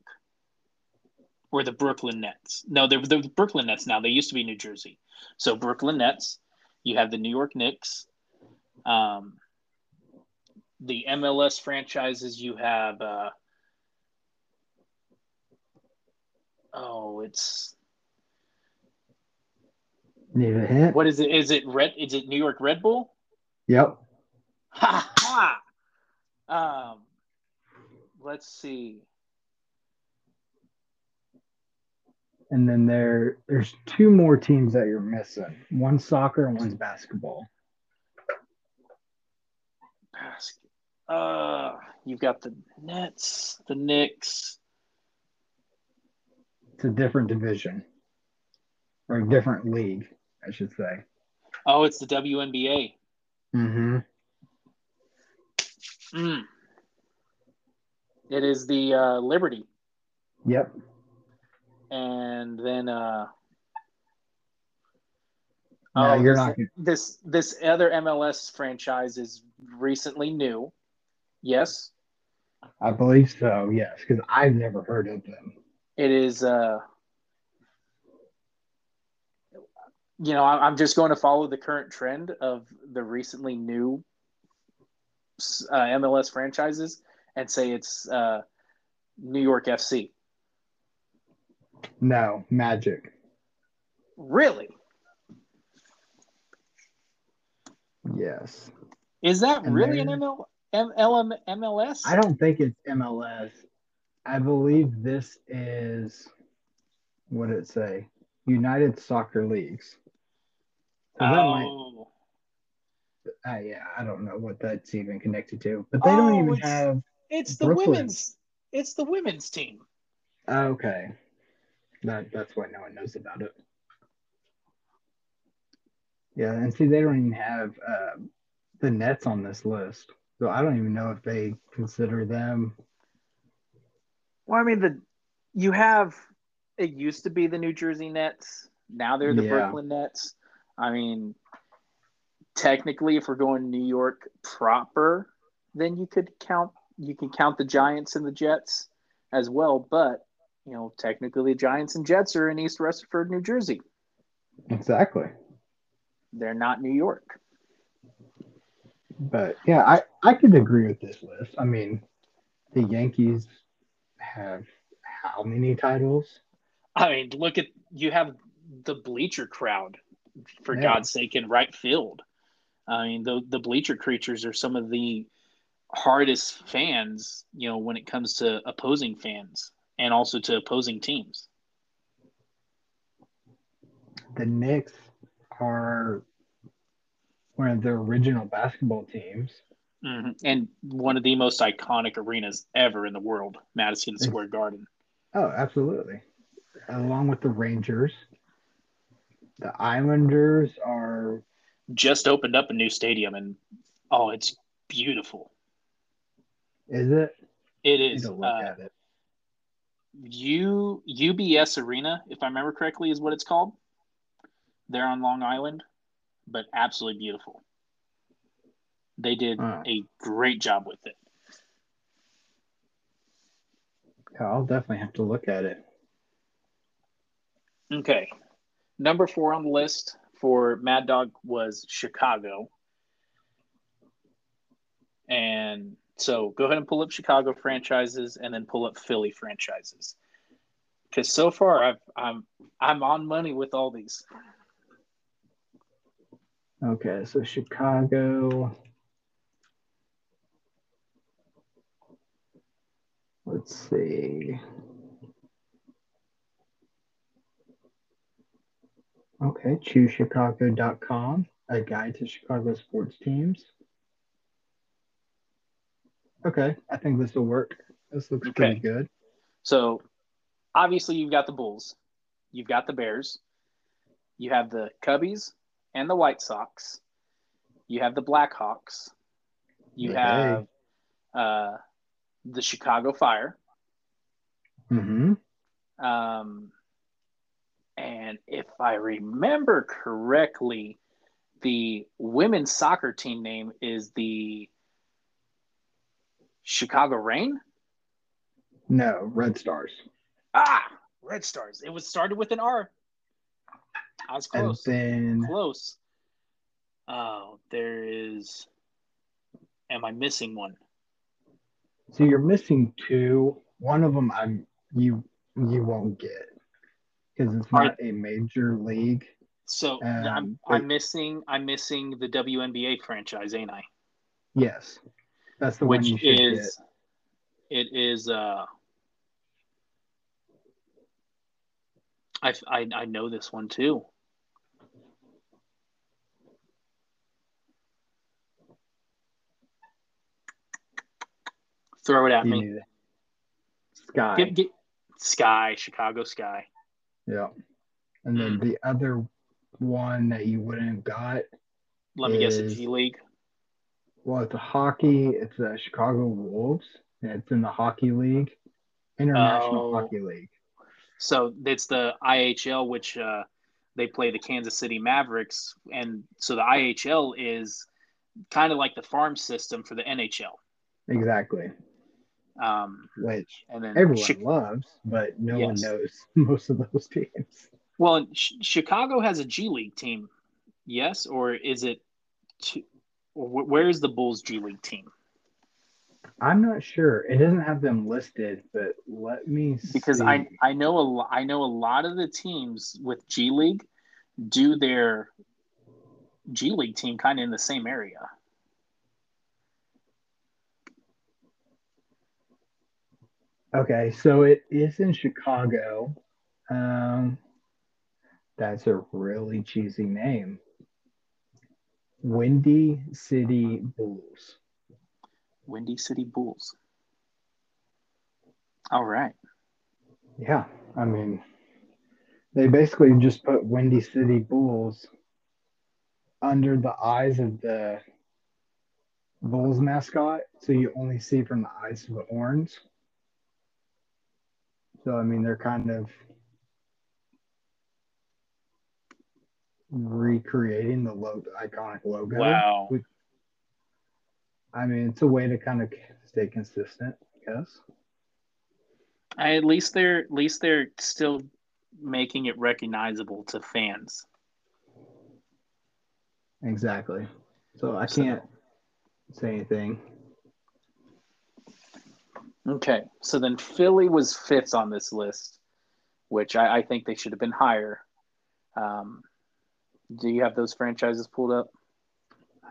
or the Brooklyn Nets. No, they're the Brooklyn Nets now. They used to be New Jersey. So Brooklyn Nets. You have the New York Knicks. Um, the MLS franchises. You have. Uh, oh, it's Need a hint? what is it? Is it Red? Is it New York Red Bull? Yep. Ha ha. Um, let's see. And then there, there's two more teams that you're missing. One's soccer and one's basketball. Basket. Uh, you've got the Nets, the Knicks. It's a different division or a different league, I should say. Oh, it's the WNBA. Mm-hmm. Mm. It is the uh, Liberty, Yep. And then uh, No, oh, you're this, not. this this other MLS franchise is recently new. Yes, I believe so. Yes, because I've never heard of them. it is. Uh, you know, I- I'm just going to follow the current trend of the recently new uh, MLS franchises and say it's uh, New York FC. No, Magic. Really? Yes. Is that And really an they're- ML, MLS? I don't think it's MLS. I believe this is what did it say? United Soccer Leagues. So that might, Oh, uh, yeah, I don't know what that's even connected to, but they don't Oh, even it's- have. it's the Brooklyn. women's. It's the women's team. Okay, that that's why no one knows about it. Yeah, and see, they don't even have uh, the Nets on this list, so I don't even know if they consider them. Well, I mean, the you have it used to be the New Jersey Nets. Now they're the Yeah. Brooklyn Nets. I mean, technically, if we're going New York proper, then you could count you can count the Giants and the Jets as well. But you know, technically, Giants and Jets are in East Rutherford, New Jersey. Exactly. They're not New York. But yeah, I, I could agree with this list. I mean, the Yankees have how many titles? I mean, look at you have the bleacher crowd, for Yeah. God's sake, in right field. I mean, the the bleacher creatures are some of the hardest fans, you know, when it comes to opposing fans and also to opposing teams. The Knicks are one of the original basketball teams. hmm And one of the most iconic arenas ever in the world, Madison Square Garden. Oh, absolutely. Along with the Rangers. The Islanders are Just opened up a new stadium, and oh, it's beautiful. is it? It is. I need is. look Uh, at it. U UBS Arena, if I remember correctly, is what it's called. They're on Long Island, but absolutely beautiful. They did Wow. a great job with it. I'll definitely have to look at it. Okay. Number four on the list for Mad Dog was Chicago. And so go ahead and pull up Chicago franchises and then pull up Philly franchises. Because so far I've, I'm I'm on money with all these. Okay, so Chicago. Let's see. Okay, choosechicago.com, a guide to Chicago sports teams. Okay, I think this will work. This looks pretty Okay. good. So obviously you've got the Bulls, you've got the Bears, you have the Cubbies and the White Sox, you have the Blackhawks, you have uh, the Chicago Fire, Mm-hmm. um, and if I remember correctly, the women's soccer team name is the Chicago Rain. No, Red Stars. Ah, Red Stars. It was started with an R. I was close. And then Close. Oh, there is. Am I missing one? So you're missing two. One of them I'm you you won't get because it's not a major league. So Um, I'm but- I'm missing I'm missing the WNBA franchise, ain't I? Yes, that's the one Which should is it is uh I, I I know this one too. Throw it at You me. Sky. Get, get, Sky, Chicago Sky. yeah. And then the other one that you wouldn't have got, Let me guess, a G League. Well, it's a hockey. It's the Chicago Wolves, it's in the hockey league, International Oh. Hockey League. So it's the IHL, which uh, they play the Kansas City Mavericks, and so the IHL is kind of like the farm system for the NHL. Exactly, Um, which and then everyone loves, but no one knows [LAUGHS] most of those teams. well, and Ch- Chicago has a G League team, yes, or is it? T- or wh- where is the Bulls G League team? I'm not sure. It doesn't have them listed, but let me Because see. I I know a I know a lot of the teams with G League do their G League team kind of in the same area. Okay, so it is in Chicago. Um, that's a really cheesy name. Windy City Bulls. Windy City Bulls. All right. Yeah, I mean, they basically just put Windy City Bulls under the eyes of the Bulls mascot, so you only see from the eyes of the horns. So I mean, they're kind of recreating the logo, iconic logo. Wow. With- I mean, it's a way to kind of stay consistent, I guess. I, at least they're at least they're still making it recognizable to fans. Exactly. So I can't say anything. Okay, so then Philly was fifth on this list, which I, I think they should have been higher. Um, do you have those franchises pulled up?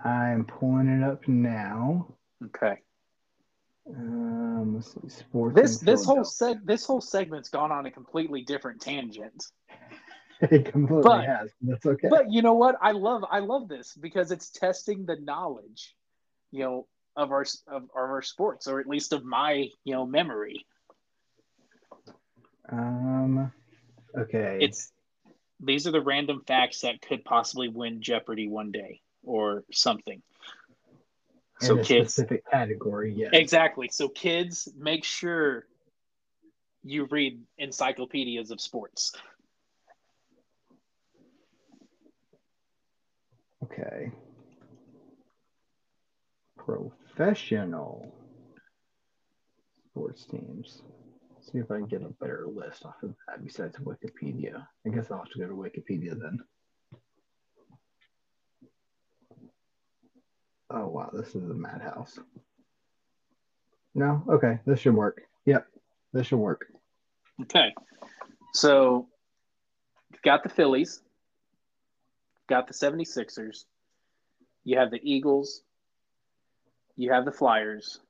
I'm pulling it up now. Okay. Um, let's see, sports. This this whole seg this whole segment's gone on a completely different tangent. [LAUGHS] it completely but- has. That's okay. But you know what? I love I love this because it's testing the knowledge, you know, of our of, of our sports, or at least of my you know memory. um, okay. It's these are the random facts that could possibly win Jeopardy one day or something. in So kids, specific category. Yes. exactly. So kids, make sure you read encyclopedias of sports. Okay. Professional sports teams. See if I can get a better list off of that besides Wikipedia. I guess I'll have to go to Wikipedia then. Oh wow, this is a madhouse. No, okay, this should work. Yep, this should work. Okay. So you've got the Phillies, got the 76ers, you have the Eagles, you have the Flyers,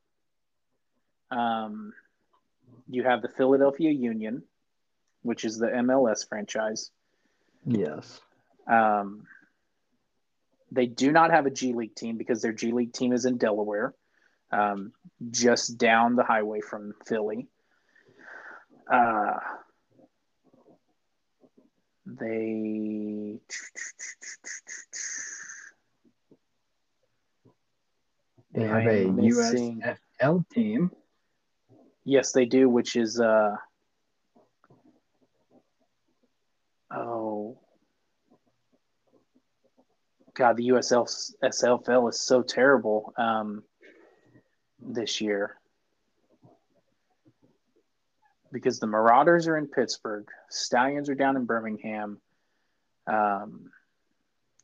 um, you have the Philadelphia Union, which is the MLS franchise. Yes. Um, they do not have a G League team because their G League team is in Delaware, um, just down the highway from Philly. Uh, they they have a USFL team. Yes, they do, which is uh oh. God, the USL SFL is so terrible um, this year. Because the Marauders are in Pittsburgh, Stallions are down in Birmingham, um,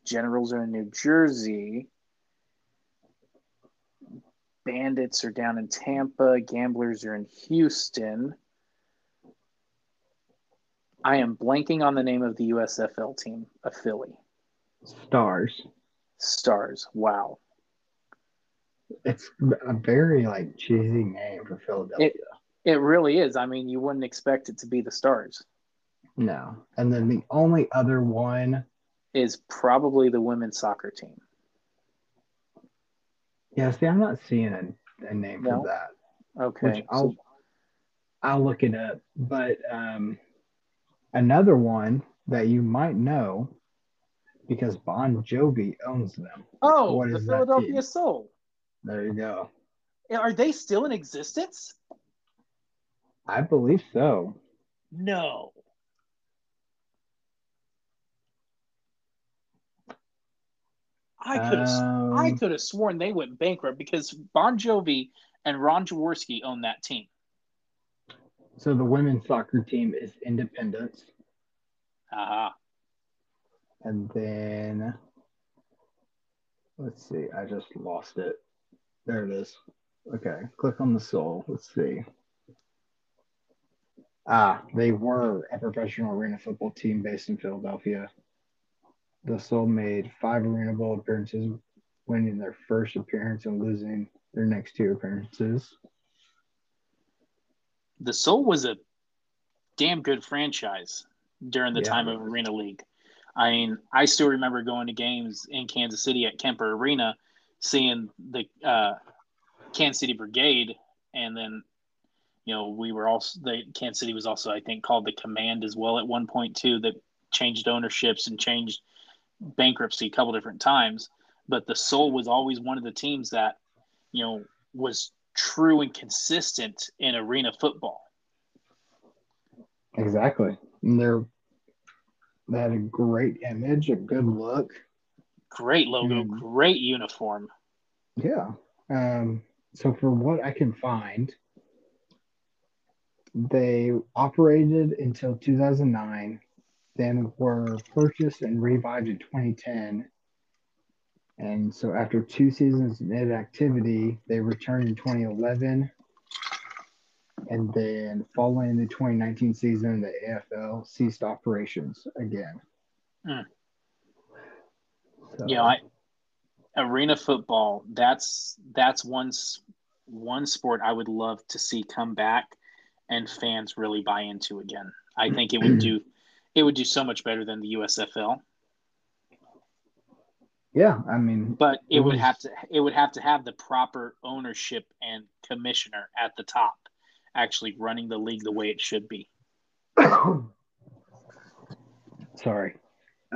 Generals are in New Jersey, Bandits are down in Tampa, Gamblers are in Houston. I am blanking on the name of the USFL team a Philly. Stars. Stars. Wow. It's a very like cheesy name for Philadelphia. It, it really is. I mean, you wouldn't expect it to be the Stars. No. And then the only other one is probably the women's soccer team. Yeah, see, I'm not seeing a, a name no? for that. Okay. I'll so, I'll look it up. But um, another one that you might know because Bon Jovi owns them. Oh, what the Philadelphia Soul. There you go. Are they still in existence? I believe so. No. I could have um, I could have sworn they went bankrupt because Bon Jovi and Ron Jaworski own that team. So the women's soccer team is Independence. Uh-huh. And then let's see, I just lost it. There it is. Okay, click on the soul. Let's see. Ah, they were a professional arena football team based in Philadelphia. The Soul made five Arena Bowl appearances, winning their first appearance and losing their next two appearances. The Soul was a damn good franchise during the yeah. time of Arena League. I mean, I still remember going to games in Kansas City at Kemper Arena, seeing the uh, Kansas City Brigade, and then you know we were also the Kansas City was also I think called the Command as well at one point too that changed ownerships and changed bankruptcy a couple different times, but the Soul was always one of the teams that, you know, was true and consistent in arena football. Exactly. And they're they had a great image, a good look. Great logo, and, great uniform. Yeah. Um, so for what I can find, they operated until 2009 then were purchased and revived in 2010. And so after two seasons of inactivity, they returned in 2011. And then following the 2019 season, the AFL ceased operations again. Mm. So, know, I, arena football, that's that's one, one sport I would love to see come back and fans really buy into again. I think it would do it would do so much better than the USFL. Yeah, I mean, but it, it would was... have to it would have to have the proper ownership and commissioner at the top, actually running the league the way it should be. [COUGHS] Sorry.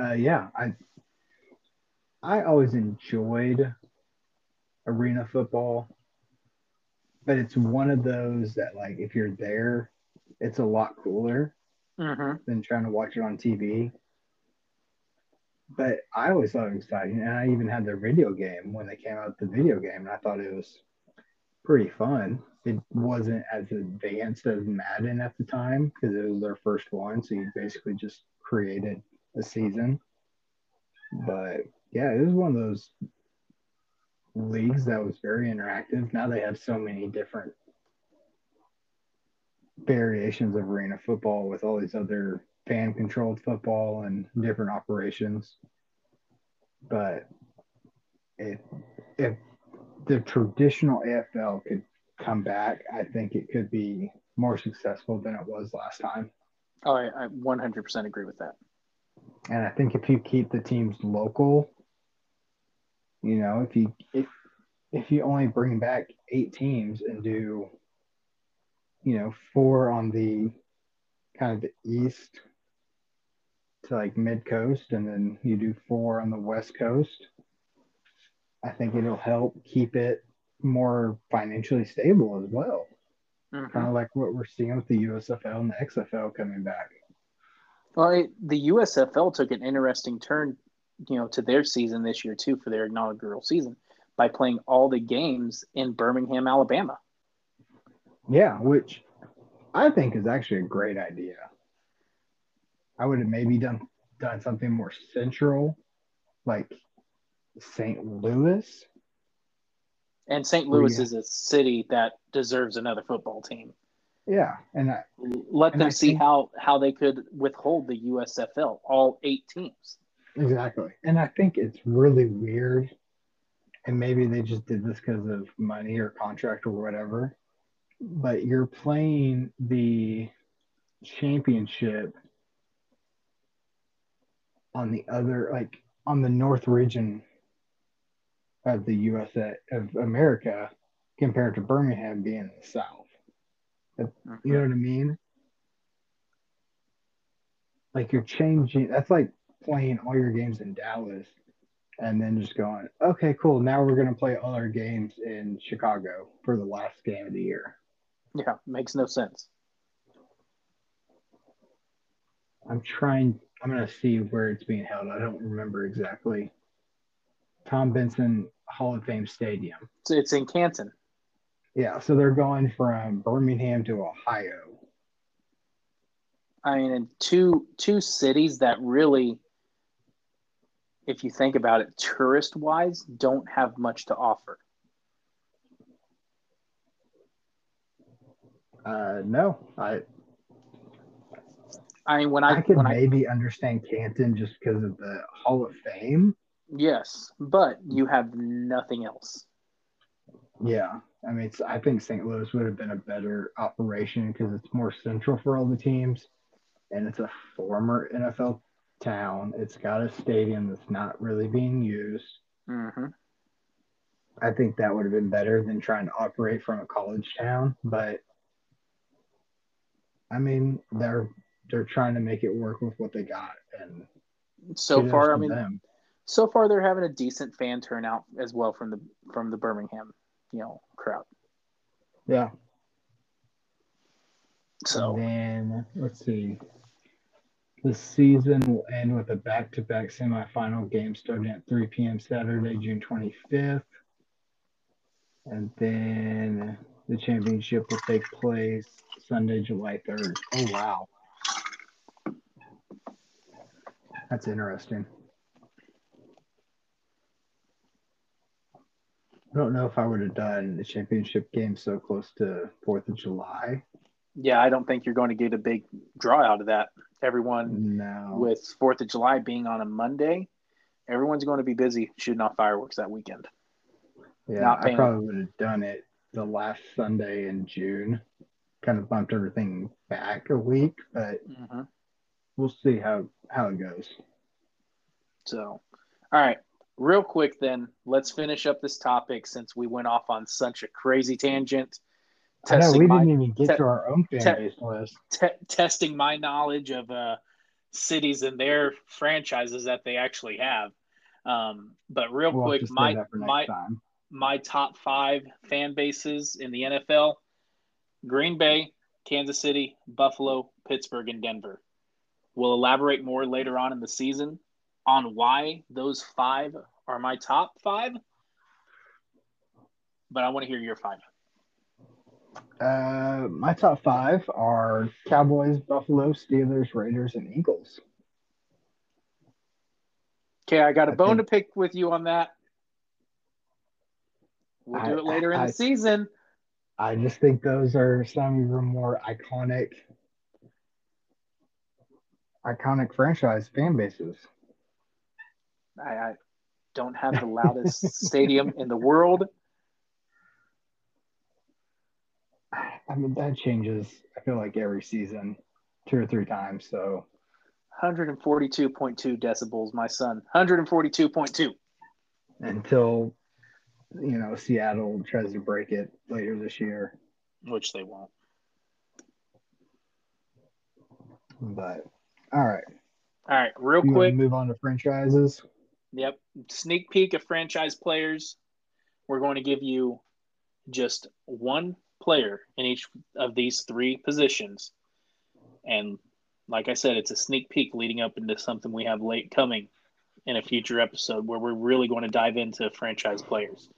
Uh, yeah, I I always enjoyed arena football, but it's one of those that like if you're there, it's a lot cooler Mm-hmm. than trying to watch it on TV. But I always thought it was exciting, and I even had the video game when they came out the video game, and I thought it was pretty fun. It wasn't as advanced as Madden at the time because it was their first one, so you basically just created a season. But yeah, it was one of those leagues that was very interactive. Now they have so many different variations of arena football with all these other fan controlled football and different operations. But if if the traditional AFL could come back, I think it could be more successful than it was last time. Oh, I, I 100% agree with that. And I think if you keep the teams local, you know, if you if if you only bring back eight teams and do, you know, four on the kind of the east to like mid coast, and then you do four on the west coast, I think it'll help keep it more financially stable as well. Mhm. Kind of like what we're seeing with the USFL and the XFL coming back. Well, it, the USFL took an interesting turn, you know, to their season this year too for their inaugural season by playing all the games in Birmingham, Alabama. Yeah, which I think is actually a great idea. I would have maybe done done something more central, like St. Louis. And St. Louis you- is a city that deserves another football team. Yeah, and I, Let And them I see think- how how they could withhold the USFL, all eight teams. exactly. And I think it's really weird, and maybe they just did this because of money or contract or whatever. But you're playing the championship on the other, like on the North region of the USA of America, compared to Birmingham being in the South. You know what I mean? Like you're changing. That's like playing all your games in Dallas, and then just going, okay, cool. Now we're gonna play all our games in Chicago for the last game of the year. Yeah, makes no sense. I'm trying. I'm gonna see where it's being held. I don't remember exactly. Tom Benson Hall of Fame Stadium. So it's in Canton. Yeah, so they're going from Birmingham to Ohio. I mean, in two two cities that really, if you think about it, tourist wise, don't have much to offer. Uh, no, I I mean, when I, I, could when I maybe understand Canton just because of the Hall of Fame. yes, but you have nothing else. Yeah, I mean, it's, I think St. Louis would have been a better operation because it's more central for all the teams, and it's a former NFL town. It's got a stadium that's not really being used. hmm I think that would have been better than trying to operate from a college town. But I mean, they're they're trying to make it work with what they got, and So far, I mean, them. so far they're having a decent fan turnout as well from the from the Birmingham, you know, crowd. yeah. So And then let's see. The season will end with a back-to-back semifinal game starting at 3 p.m. Saturday, June 25th. And then the championship will take place Sunday, July 3rd. Oh wow. That's interesting. I don't know if I would have done the championship game so close to Fourth of July. yeah, I don't think you're going to get a big draw out of that. Everyone No. with Fourth of July being on a Monday, everyone's going to be busy shooting off fireworks that weekend. Yeah, I probably would have done it the last Sunday in June. Kind of bumped everything back a week, but hmm we'll see how how it goes. So, all right, real quick then, let's finish up this topic since we went off on such a crazy tangent. I know Testing we my didn't even get te- to our own fan te- base list. te- testing my knowledge of uh, cities and their franchises that they actually have. Um, but real We'll quick, my that for next my time. My top five fan bases in the NFL: Green Bay, Kansas City, Buffalo, Pittsburgh, and Denver. We'll elaborate more later on in the season on why those five are my top five. But I want to hear your five. Uh, my top five are Cowboys, Buffalo, Steelers, Raiders, and Eagles. Okay, I got a I bone think, to pick with you on that. We'll do it later I, in the season. I just think those are some of your more iconic, iconic franchise fan bases. I, I don't have the loudest [LAUGHS] stadium in the world. [SIGHS] I mean, that changes. I feel like every season, two or three times. So, 142.2 decibels, my son. 142.2. Until, you know, Seattle tries to break it later this year, which they won't. But, all right. All right, real you quick. Move on to franchises. Yep. Sneak peek of franchise players. We're going to give you just one player in each of these three positions. And like I said, it's a sneak peek leading up into something we have late coming in a future episode where we're really going to dive into franchise players.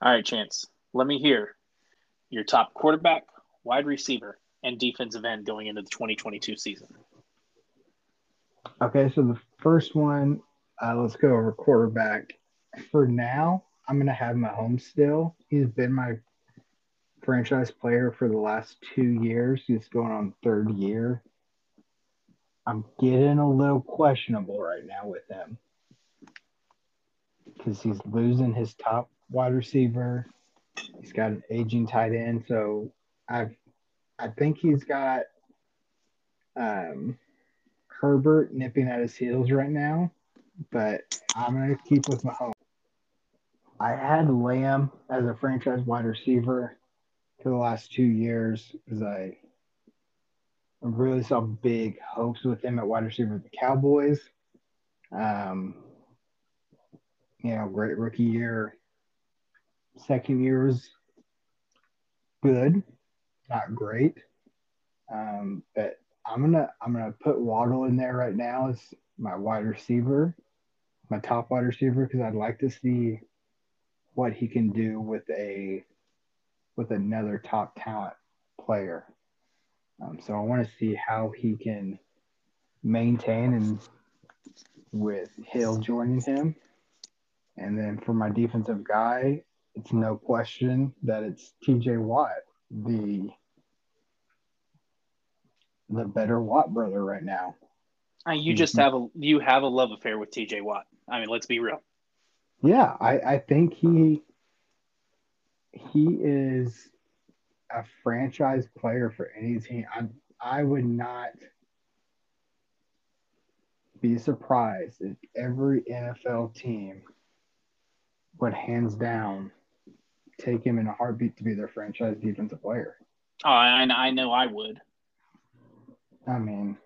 All right, Chance, let me hear your top quarterback, wide receiver, and defensive end going into the 2022 season. Okay, so the first one, uh, let's go over quarterback. For now, I'm going to have Mahomes still. He's been my franchise player for the last two years. He's going on third year. I'm getting a little questionable right now with him because he's losing his top wide receiver. He's got an aging tight end, so I I think he's got um, Herbert nipping at his heels right now, but I'm gonna keep with Mahomes. I had Lamb as a franchise wide receiver for the last two years because I really saw big hopes with him at wide receiver with the Cowboys. Um, you know, great rookie year. Second year was good, not great. Um, but I'm gonna I'm gonna put Waddle in there right now as my wide receiver, my top wide receiver, because I'd like to see what he can do with a with another top talent player. Um, so I want to see how he can maintain and with Hill joining him. And then for my defensive guy, it's no question that it's TJ Watt, the the better Watt brother right now. Uh, you just have a you have a love affair with TJ Watt. I mean, let's be real. Yeah, I, I think he he is a franchise player for any team. I I would not be surprised if every NFL team would hands down take him in a heartbeat to be their franchise defensive player. Oh, I, I know I would. I mean,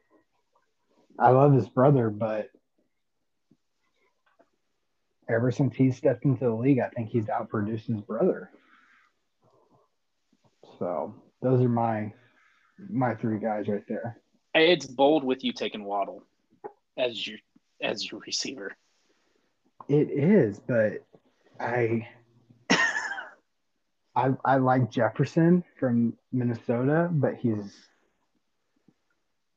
I love his brother, but ever since he stepped into the league, I think he's outproduced his brother. So those are my my three guys right there. It's bold with you taking Waddle as your as your receiver. It is, but I I I like Jefferson from Minnesota, but he's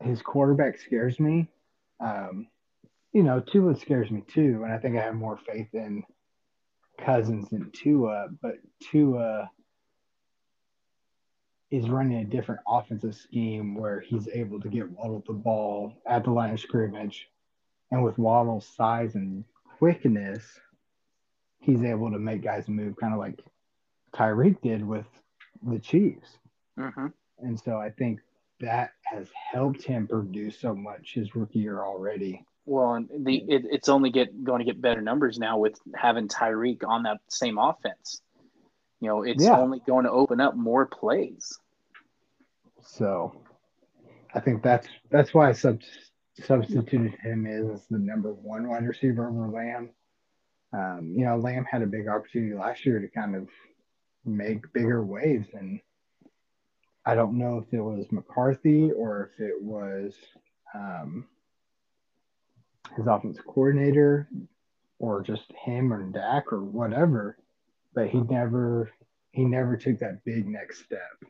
his quarterback scares me. Um, you know, Tua scares me too, and I think I have more faith in Cousins than Tua, but Tua is running a different offensive scheme where he's able to get Waddle the ball at the line of scrimmage. And with Waddle's size and quickness, he's able to make guys move kind of like Tyreek did with the Chiefs. Mm-hmm. And so I think that has helped him produce so much his rookie year already. Well, and the it, it's only get going to get better numbers now with having Tyreek on that same offense. You know, it's yeah. only going to open up more plays. So, I think that's that's why I sub- substituted him as the number one wide receiver over Lamb. Um, you know, Lamb had a big opportunity last year to kind of make bigger waves, and I don't know if it was McCarthy or if it was um, his offense coordinator or just him or Dak or whatever, but he never he never took that big next step.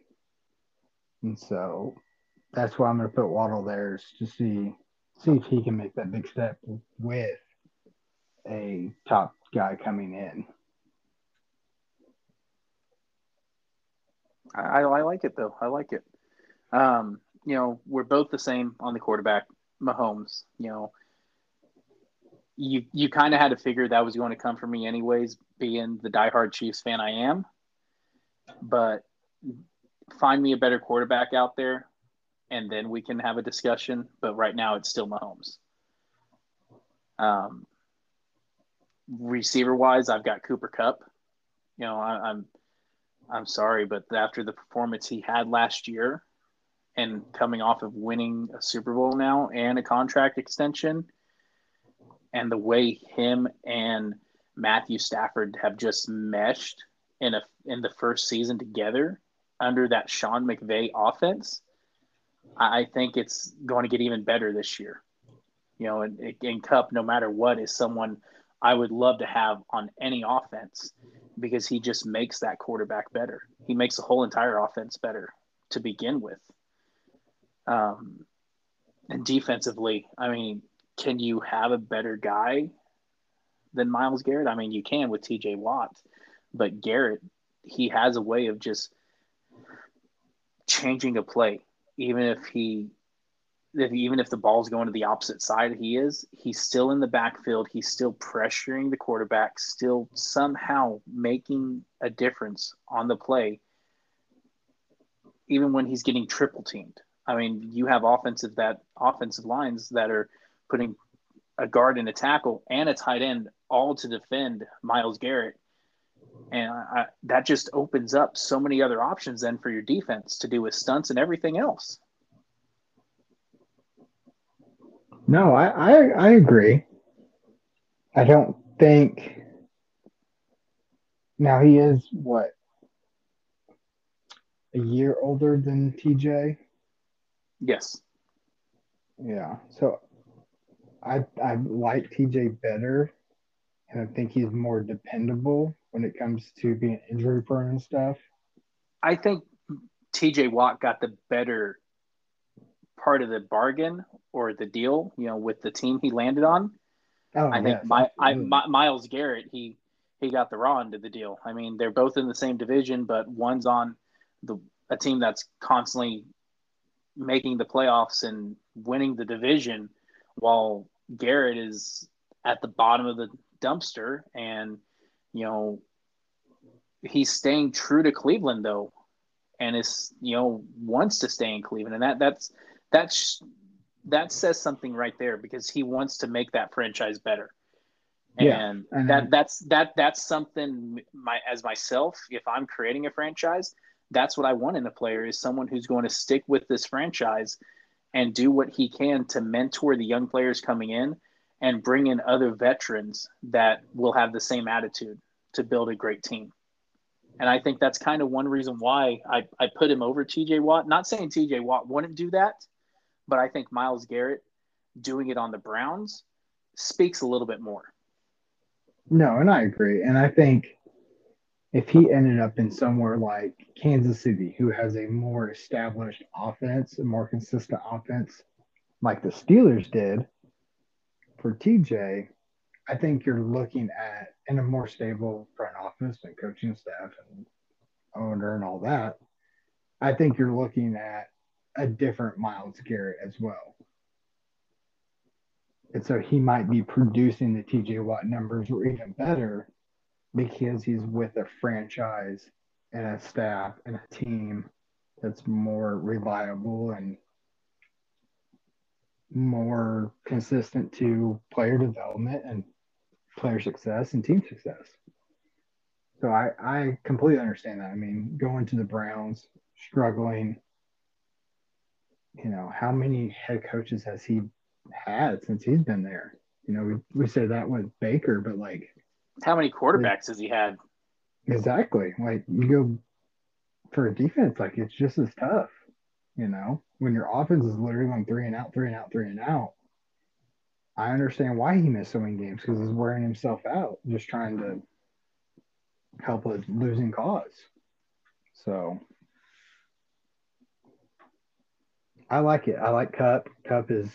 And so that's why I'm going to put Waddle there is to see see if he can make that big step with a top guy coming in. I, I like it though. I like it. Um, you know, we're both the same on the quarterback, Mahomes. You know, you you kind of had to figure that was going to come for me anyways, being the diehard Chiefs fan I am. But find me a better quarterback out there, and then we can have a discussion. But right now, it's still Mahomes. Um, receiver wise, I've got Cooper Kupp. You know, I, I'm I'm sorry, but after the performance he had last year, and coming off of winning a Super Bowl now and a contract extension, and the way him and Matthew Stafford have just meshed in a in the first season together under that Sean McVay offense, I think it's going to get even better this year. You know, and, and Kupp, no matter what, is someone I would love to have on any offense because he just makes that quarterback better. He makes the whole entire offense better to begin with. Um, and defensively, I mean, can you have a better guy than Myles Garrett? I mean, you can with TJ Watt, but Garrett, he has a way of just changing a play, even if he if, even if the ball's going to the opposite side he is, he's still in the backfield. He's still pressuring the quarterback, still somehow making a difference on the play, even when he's getting triple teamed. I mean, you have offensive that offensive lines that are putting a guard and a tackle and a tight end all to defend Myles Garrett. And I, that just opens up so many other options then for your defense to do with stunts and everything else. No, I, I, I agree. I don't think. Now he is what a year older than TJ. Yes. Yeah. So I I like TJ better, and I think he's more dependable when it comes to being injury prone and stuff. I think TJ Watt got the better part of the bargain or the deal, you know, with the team he landed on. Oh, I think my, I, mm. my, Myles Garrett, he he got the raw end of the deal. I mean, they're both in the same division, but one's on the a team that's constantly making the playoffs and winning the division, while Garrett is at the bottom of the dumpster, and you know he's staying true to Cleveland though, and is you know wants to stay in Cleveland, and that that's that's that says something right there because he wants to make that franchise better. And yeah, that that's that that's something my as myself, if I'm creating a franchise, that's what I want in a player is someone who's going to stick with this franchise and do what he can to mentor the young players coming in and bring in other veterans that will have the same attitude to build a great team. And I think that's kind of one reason why I, I put him over TJ Watt. Not saying TJ Watt wouldn't do that, but I think Myles Garrett doing it on the Browns speaks a little bit more. No, and I agree. And I think if he ended up in somewhere like Kansas City, who has a more established offense, a more consistent offense, like the Steelers did for TJ, I think you're looking at in a more stable front office and coaching staff and owner and all that. I think you're looking at a different Myles Garrett as well. And so he might be producing the TJ Watt numbers or even better because he's with a franchise and a staff and a team that's more reliable and more consistent to player development and player success and team success. So I, I completely understand that. I mean, going to the Browns, struggling, you know, how many head coaches has he had since he's been there? You know, we, we said that with Baker, but like how many quarterbacks like, has he had? Exactly. Like you go for a defense, like it's just as tough. You know, when your offense is literally going three and out, three and out, three and out. I understand why he missed so many games because he's wearing himself out just trying to help a losing cause. So I like it. I like Kupp. Kupp is,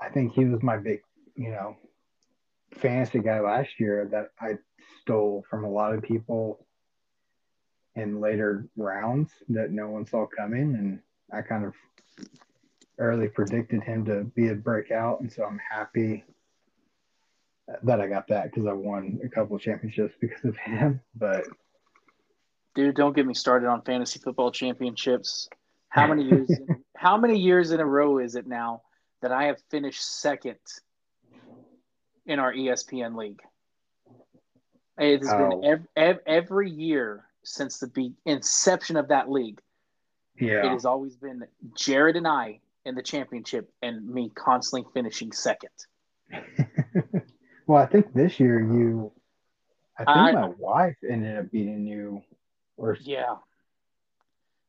I think he was my big, you know, fantasy guy last year that I stole from a lot of people in later rounds that no one saw coming. And I kind of early predicted him to be a breakout. And so I'm happy that I got that because I won a couple championships because of him. But dude, don't get me started on fantasy football championships. How many [LAUGHS] years? in, how many years in a row is it now that I have finished second in our ESPN league? It has oh. been every, every, every year since the be- inception of that league. Yeah, it has always been Jared and I in the championship, and me constantly finishing second. [LAUGHS] well, I think this year you, I think I, my wife ended up beating you, or yeah.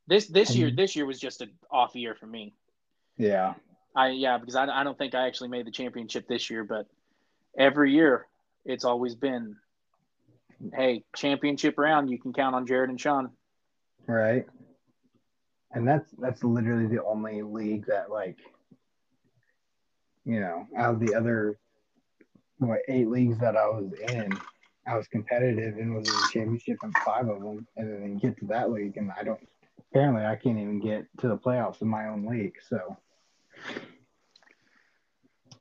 This this year this year was just an off year for me. Yeah. I yeah because I, I don't think I actually made the championship this year, but every year it's always been, hey, championship round you can count on Jared and Sean. Right. And that's that's literally the only league that like, you know, out of the other what eight leagues that I was in, I was competitive and was in the championship in five of them, and then get to that league, and I don't apparently I can't even get to the playoffs in my own league. So,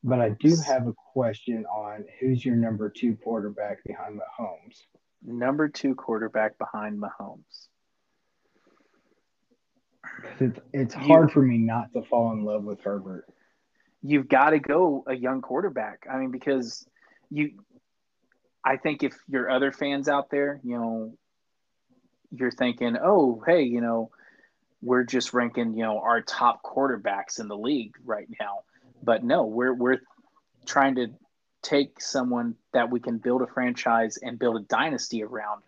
but I do have a question on who's your number two quarterback behind Mahomes? Number two quarterback behind Mahomes. It's it's hard for me not to fall in love with Herbert. You've got to go a young quarterback. I mean, because you, I think if your other fans out there, you know, you're thinking, oh, hey, you know, we're just ranking, you know, our top quarterbacks in the league right now. But no, we're we're trying to take someone that we can build a franchise and build a dynasty around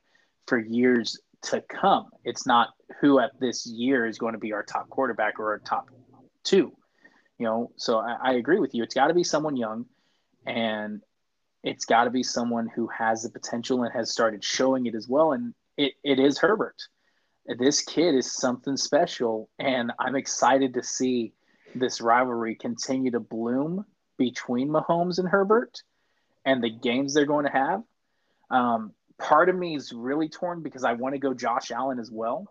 for years to come. It's not who at this year is going to be our top quarterback or our top two. You know, so I, I agree with you. It's got to be someone young, and it's got to be someone who has the potential and has started showing it as well. And it, it is Herbert this kid is something special, and I'm excited to see this rivalry continue to bloom between Mahomes and Herbert and the games they're going to have. Um, part of me is really torn because I want to go Josh Allen as well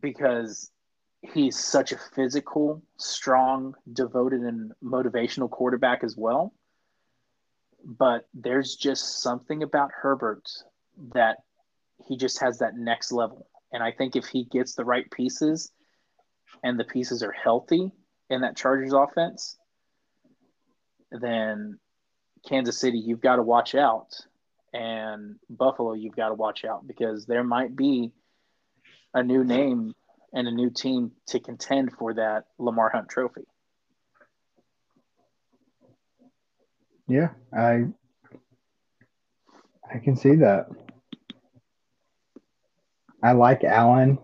because he's such a physical, strong, devoted, and motivational quarterback as well. But there's just something about Herbert that he just has that next level. And I think if he gets the right pieces and the pieces are healthy in that Chargers offense, then Kansas City, you've got to watch out. And Buffalo, you've got to watch out because there might be a new name and a new team to contend for that Lamar Hunt trophy. Yeah, I I can see that. I like Allen.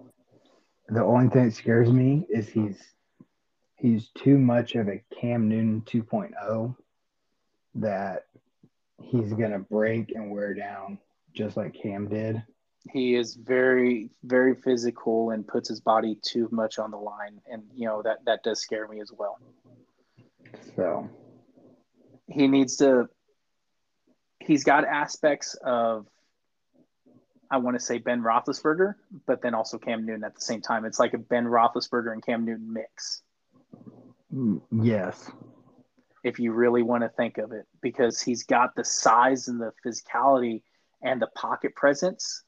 The only thing that scares me is he's he's too much of a Cam Newton 2.0 that he's gonna break and wear down just like Cam did. He is very, very physical and puts his body too much on the line, and you know that that does scare me as well. So he needs to. He's got aspects of I want to say Ben Roethlisberger, but then also Cam Newton at the same time. It's like a Ben Roethlisberger and Cam Newton mix. Mm, yes. If you really want to think of it, because he's got the size and the physicality and the pocket presence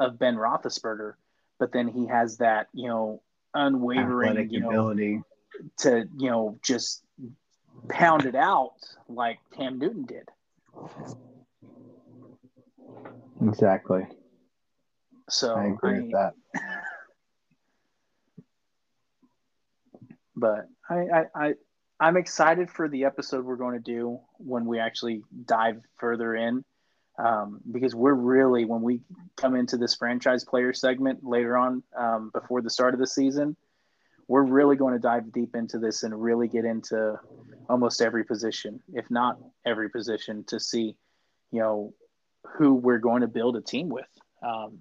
of Ben Roethlisberger, but then he has that, you know, unwavering Athletic you know, ability to, you know, just pound it out like Cam Newton did. Exactly. So I agree I, with that. But I, I, I I'm excited for the episode we're going to do when we actually dive further in. um, because we're really when we come into this franchise player segment later on um, before the start of the season, we're really going to dive deep into this and really get into almost every position, if not every position, to see, you know, who we're going to build a team with. Um,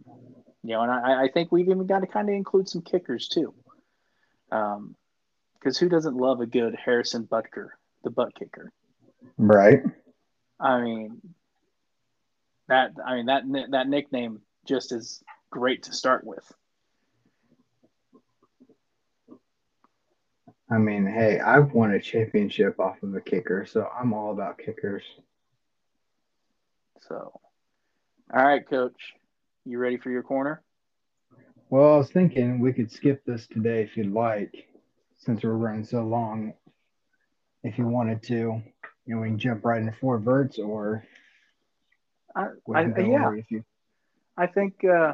you know, and I, I, think we've even got to kind of include some kickers too. Because um, who doesn't love a good Harrison Butker, the butt kicker? Right. I mean, that I mean that that nickname just is great to start with. I mean, hey, I've won a championship off of a kicker, so I'm all about kickers. So, all right, coach, you ready for your corner? Well, I was thinking we could skip this today if you'd like, since we're running so long. If you wanted to, you know, we can jump right into four verts, or I, I yeah, you... I think uh,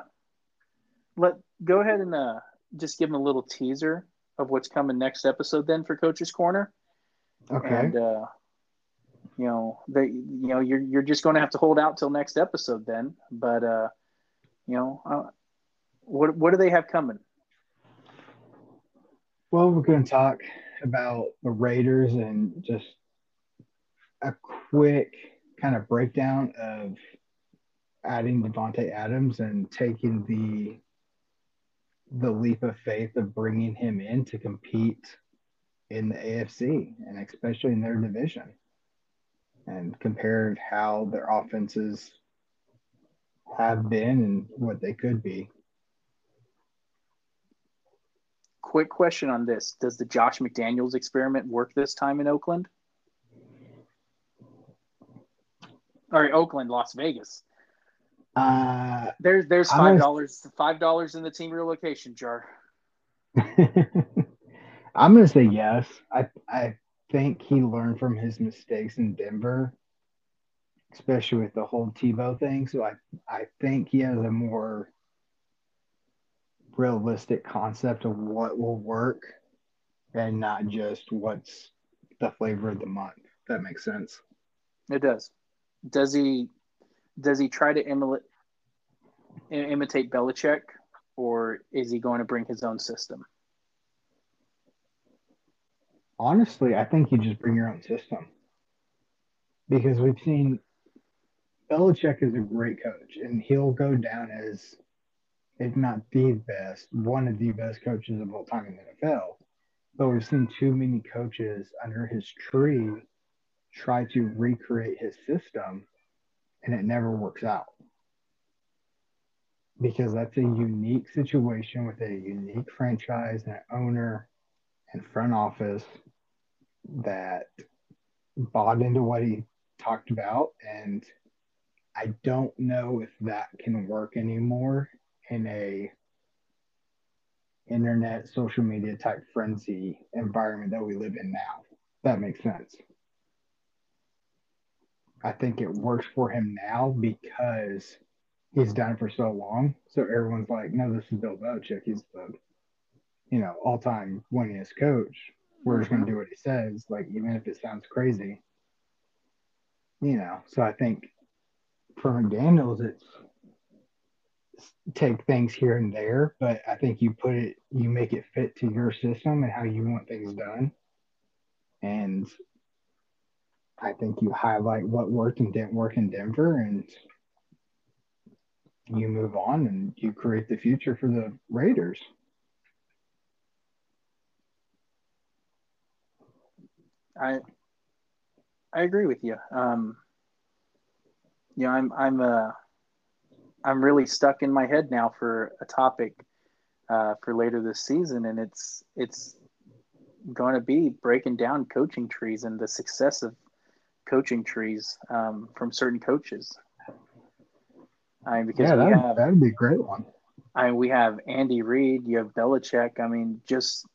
let go ahead and uh, just give them a little teaser of what's coming next episode then for Coach's Corner. Okay. And uh, you know, they you know, you're you're just going to have to hold out till next episode then. But uh, you know, uh, what what do they have coming? Well, we're going to talk about the Raiders and just a quick kind of breakdown of adding Davante Adams and taking the the leap of faith of bringing him in to compete in the AFC and especially in their division and compared how their offenses have been and what they could be. Quick question on this. Does the Josh McDaniels experiment work this time in Oakland? Or Oakland, Las Vegas. Uh, there's there's five dollars five dollars in the team relocation jar. [LAUGHS] I'm gonna say yes. I I think he learned from his mistakes in Denver, especially with the whole Tebow thing. So I I think he has a more realistic concept of what will work and not just what's the flavor of the month. that makes sense. It does. Does he does he try to imitate imitate Belichick, or is he going to bring his own system? Honestly, I think you just bring your own system. Because we've seen Belichick is a great coach, and he'll go down as, if not the best, one of the best coaches of all time in the NFL. But we've seen too many coaches under his tree try to recreate his system and it never works out. Because that's a unique situation with a unique franchise and owner and front office that bought into what he talked about and I don't know if that can work anymore in a internet social media type frenzy environment that we live in now. That makes sense. I think it works for him now because he's done it for so long. So everyone's like, no, this is Bill Belichick. He's the, you know, all time winningest coach. We're just going to mm-hmm. do what he says, like, even if it sounds crazy. You know, so I think for McDaniels, it's take things here and there, but I think you put it, you make it fit to your system and how you want things done. And I think you highlight what worked and didn't work in Denver, and you move on and you create the future for the Raiders. I I agree with you. Um, you know, I'm I'm uh, I'm really stuck in my head now for a topic uh, for later this season, and it's it's going to be breaking down coaching trees and the success of coaching trees um, from certain coaches. I mean, because yeah, that, have, that'd be a great one. I mean, we have Andy Reid, you have Belichick. I mean, just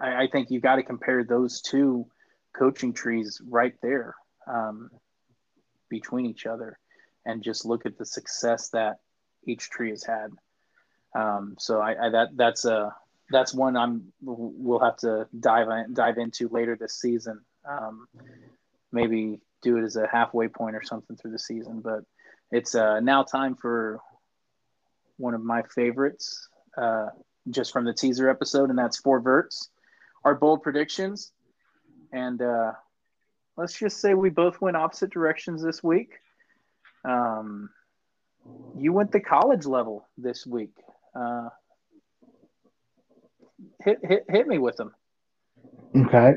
I, I think you got to compare those two coaching trees right there um, between each other, and just look at the success that each tree has had. Um, so I, I, that that's a that's one I'm we'll have to dive in, dive into later this season um, maybe do it as a halfway point or something through the season. But it's uh, now time for one of my favorites, uh, just from the teaser episode, and that's four verts. Our bold predictions, and uh, let's just say we both went opposite directions this week. Um, you went the college level this week. Uh, hit hit hit me with them. Okay.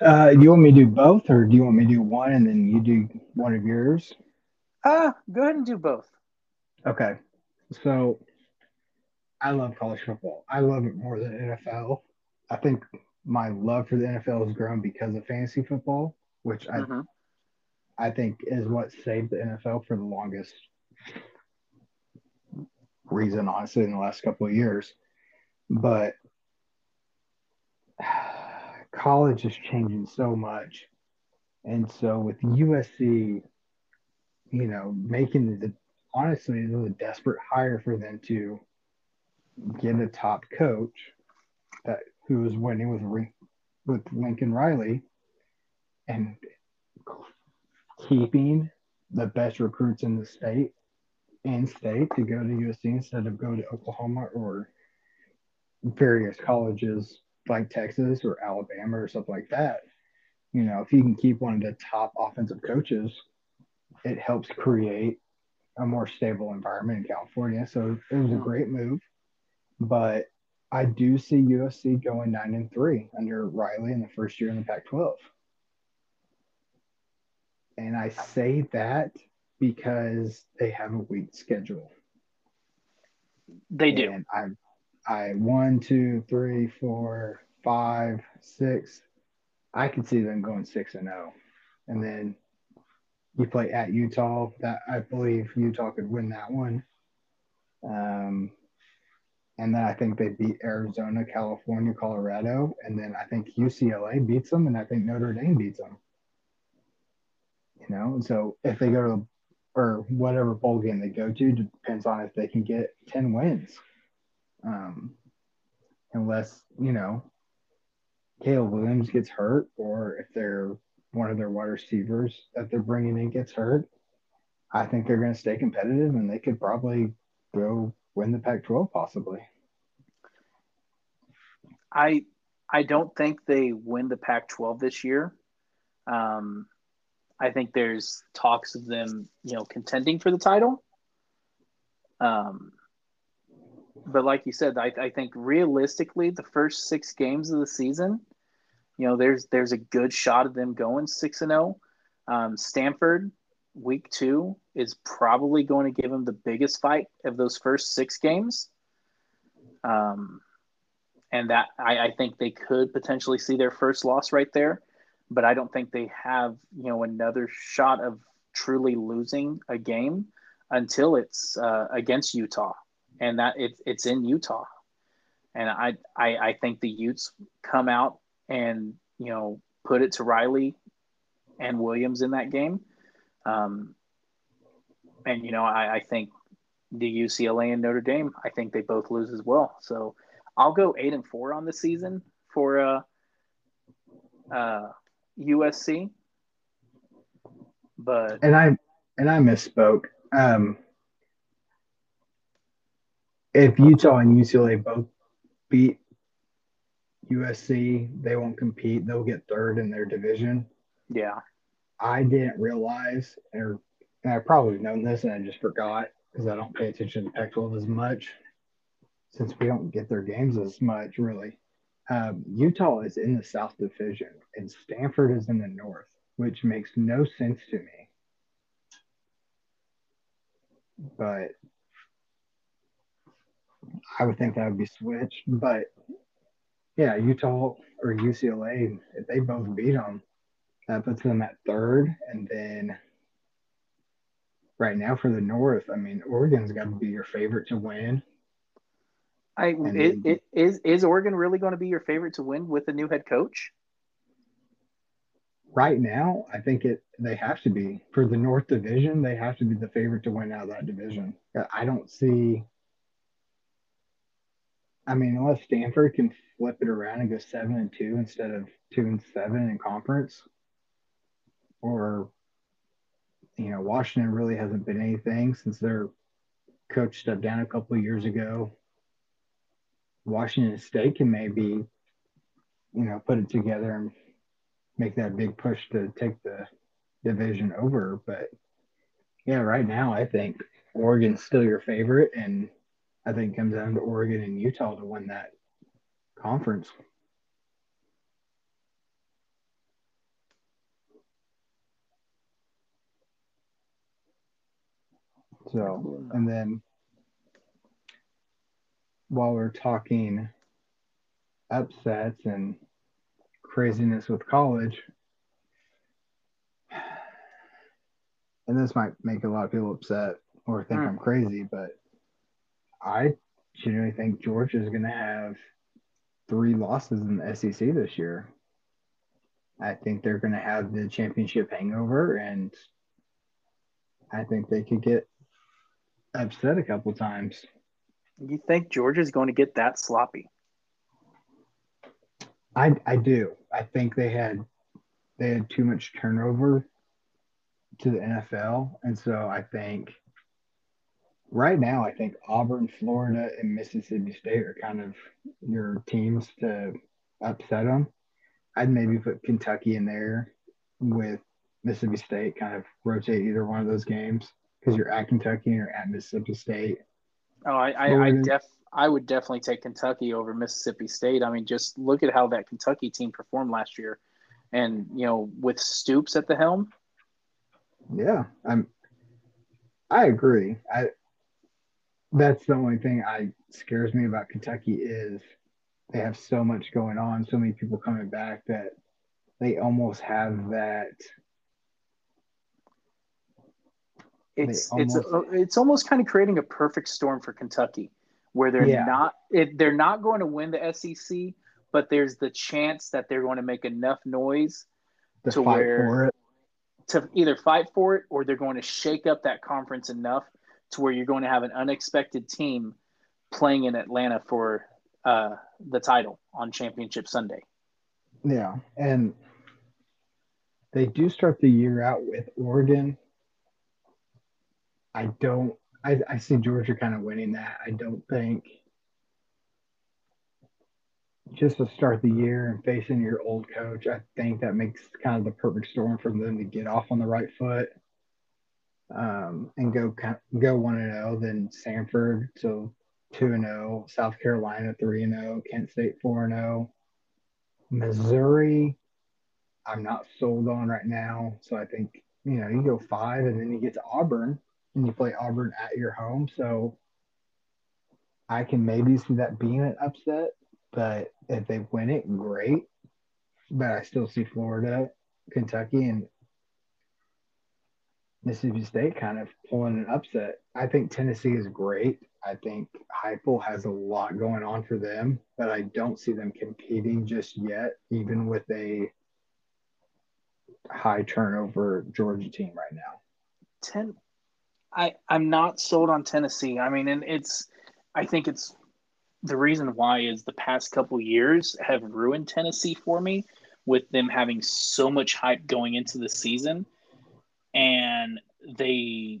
Uh, do you want me to do both, or do you want me to do one and then you do one of yours? Uh, go ahead and do both. Okay. So I love college football. I love it more than NFL. I think my love for the NFL has grown because of fantasy football, which mm-hmm. I I think is what saved the NFL for the longest reason, honestly, in the last couple of years. But [SIGHS] college is changing so much. And so with USC, you know, making the honestly, it was a desperate hire for them to get a top coach that who was winning with with Lincoln Riley and keeping the best recruits in the state in state to go to USC instead of go to Oklahoma or various colleges like Texas or Alabama or something like that. You know, if you can keep one of the top offensive coaches, it helps create a more stable environment in California. So it was a great move. But I do see USC going nine and three under Riley in the first year in the Pac 12. And I say that because they have a weak schedule. They do. And I I one, two, three, four, five, six. I can see them going six and zero, oh. and then you play at Utah. That I believe Utah could win that one. Um, and then I think they beat Arizona, California, Colorado, and then I think UCLA beats them, and I think Notre Dame beats them. You know, so if they go to or whatever bowl game they go to, depends on if they can get ten wins. Um, unless you know Caleb Williams gets hurt, or if they're one of their wide receivers that they're bringing in gets hurt, I think they're going to stay competitive and they could probably go win the Pac-12 possibly. I I don't think they win the Pac-12 this year. Um, I think there's talks of them, you know, contending for the title. Um, but like you said, I, I think realistically, the first six games of the season, you know, there's there's a good shot of them going six and zero. Oh. Um, Stanford, week two, is probably going to give them the biggest fight of those first six games. Um, and that I, I think they could potentially see their first loss right there, but I don't think they have you know another shot of truly losing a game until it's uh, against Utah and that it, it's in Utah. And I, I, I think the Utes come out and, you know, put it to Riley and Williams in that game. Um, and, you know, I, I think the UCLA and Notre Dame, I think they both lose as well. So I'll go eight and four on the season for uh, uh, USC. But and I and I misspoke. Um, if Utah and UCLA both beat USC, they won't compete. They'll get third in their division. Yeah. I didn't realize, or I probably known this and I just forgot because I don't pay attention to Pac 12 as much since we don't get their games as much, really. Um, Utah is in the South Division and Stanford is in the North, which makes no sense to me. But I would think that would be switched, but yeah, Utah or UCLA, if they both beat them, Uh, that puts them at third. And then right now for the North, I mean, Oregon's got to be your favorite to win. I it, it, is is Oregon really going to be your favorite to win with a new head coach? Right now, I think it they have to be for the North Division. They have to be the favorite to win out of that division. Uh, I don't see I mean, unless Stanford can flip it around and go seven and two instead of two and seven in conference, or you know, Washington really hasn't been anything since their coach stepped down a couple of years ago. Washington State can maybe, you know, put it together and make that big push to take the division over. But yeah, right now I think Oregon's still your favorite, and I think it comes down to Oregon and Utah to win that conference. So, and then while we're talking upsets and craziness with college, and this might make a lot of people upset or think mm. I'm crazy, but I genuinely think Georgia is going to have three losses in the SEC this year. I think they're going to have the championship hangover, and I think they could get upset a couple times. You think Georgia's going to get that sloppy? I I do. I think they had they had too much turnover to the NFL, and so I think right now I think Auburn, Florida, and Mississippi State are kind of your teams to upset them. I'd maybe put Kentucky in there with Mississippi State, kind of rotate either one of those games because you're at Kentucky or at Mississippi State. Oh, I, I, I def I would definitely take Kentucky over Mississippi State. I mean, just look at how that Kentucky team performed last year, and you know, with Stoops at the helm. Yeah, I'm. I agree. I. That's the only thing I scares me about Kentucky is they have so much going on, so many people coming back that they almost have that it's almost, it's it's almost kind of creating a perfect storm for Kentucky, where they're yeah. not it, they're not going to win the SEC, but there's the chance that they're going to make enough noise to, to where to either fight for it or they're going to shake up that conference enough to where you're going to have an unexpected team playing in Atlanta for uh, the title on Championship Sunday. Yeah, and they do start the year out with Oregon I don't. I, I see Georgia kind of winning that. I don't think just to start the year and facing your old coach, I think that makes kind of the perfect storm for them to get off on the right foot um, and go go one and zero. Oh, then Samford so two and zero, oh, South Carolina three and zero, Kent State four and zero, Missouri. I'm not sold on right now, so I think you know you go five and then you get to Auburn and you play Auburn at your home. So I can maybe see that being an upset, but if they win it, great. But I still see Florida, Kentucky, and Mississippi State kind of pulling an upset. I think Tennessee is great. I think Heupel has a lot going on for them, but I don't see them competing just yet, even with a high turnover Georgia team right now. Ten, I I'm not sold on Tennessee. I mean, and it's I think it's the reason why is the past couple years have ruined Tennessee for me with them having so much hype going into the season. And they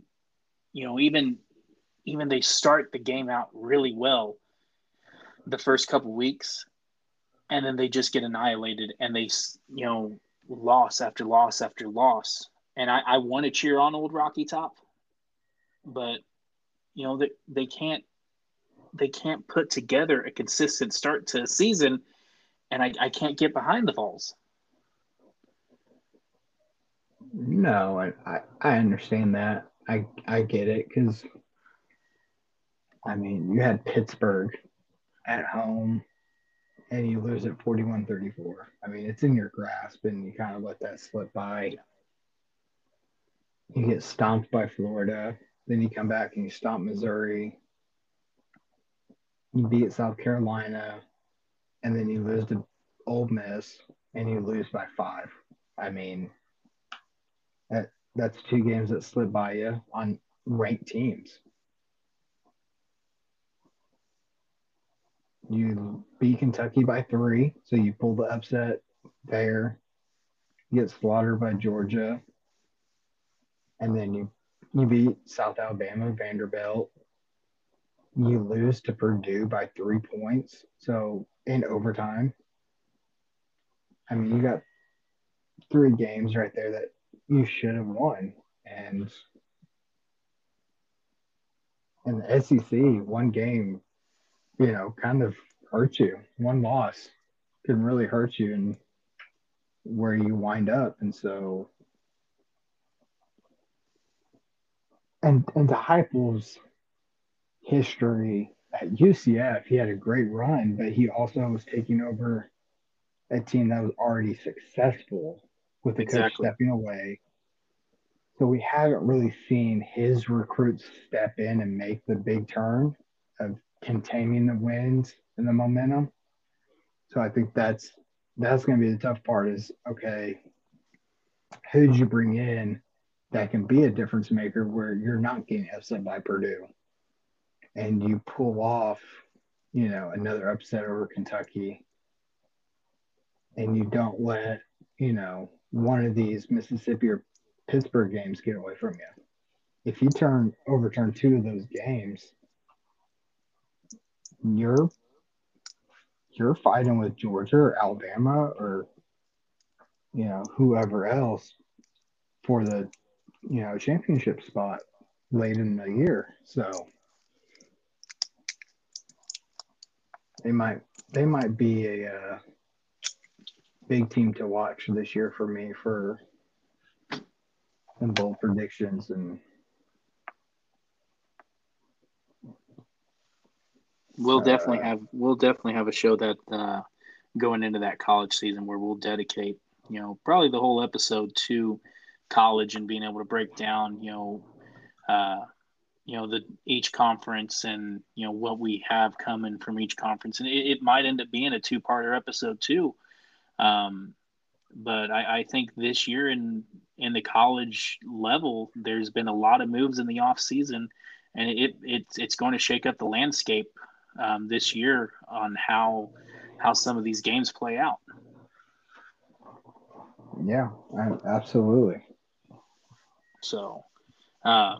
you know even even they start the game out really well the first couple weeks and then they just get annihilated and they you know loss after loss after loss. And I, I want to cheer on old Rocky Top but you know they, they can't they can't put together a consistent start to a season and I, I can't get behind the Vols. No, I, I, I understand that. I I get it because I mean you had Pittsburgh at home and you lose at 41-34. I mean it's in your grasp and you kind of let that slip by. You get stomped by Florida. Then you come back and you stomp Missouri. You beat South Carolina, and then you lose to Ole Miss, and you lose by five. I mean, that that's two games that slid by you on ranked teams. You beat Kentucky by three, so you pull the upset there. you get slaughtered by Georgia, and then you you beat South Alabama, Vanderbilt. You lose to Purdue by three points. So in overtime, I mean, you got three games right there that you should have won. And in the SEC, one game, you know, kind of hurt you. One loss can really hurt you and where you wind up. And so, and and to Heupel's history at UCF, he had a great run, but he also was taking over a team that was already successful with the exactly. coach stepping away. So we haven't really seen his recruits step in and make the big turn of containing the wins and the momentum. So I think that's that's going to be the tough part. Is okay, who did you bring in that can be a difference maker where you're not getting upset by Purdue, and you pull off, you know, another upset over Kentucky, and you don't let you know one of these Mississippi or Pittsburgh games get away from you. If you turn overturn two of those games, you're you're fighting with Georgia or Alabama or you know whoever else for the you know championship spot late in the year. So they might they might be a uh, big team to watch this year for me for and bold predictions and we'll uh, definitely have we'll definitely have a show that uh, going into that college season where we'll dedicate you know probably the whole episode to college and being able to break down you know uh, you know the each conference and you know what we have coming from each conference and it, it might end up being a two-parter episode too um, but I, I, think this year in in the college level, there's been a lot of moves in the off season, and it, it it's going to shake up the landscape um, this year on how how some of these games play out. Yeah, absolutely. So, uh,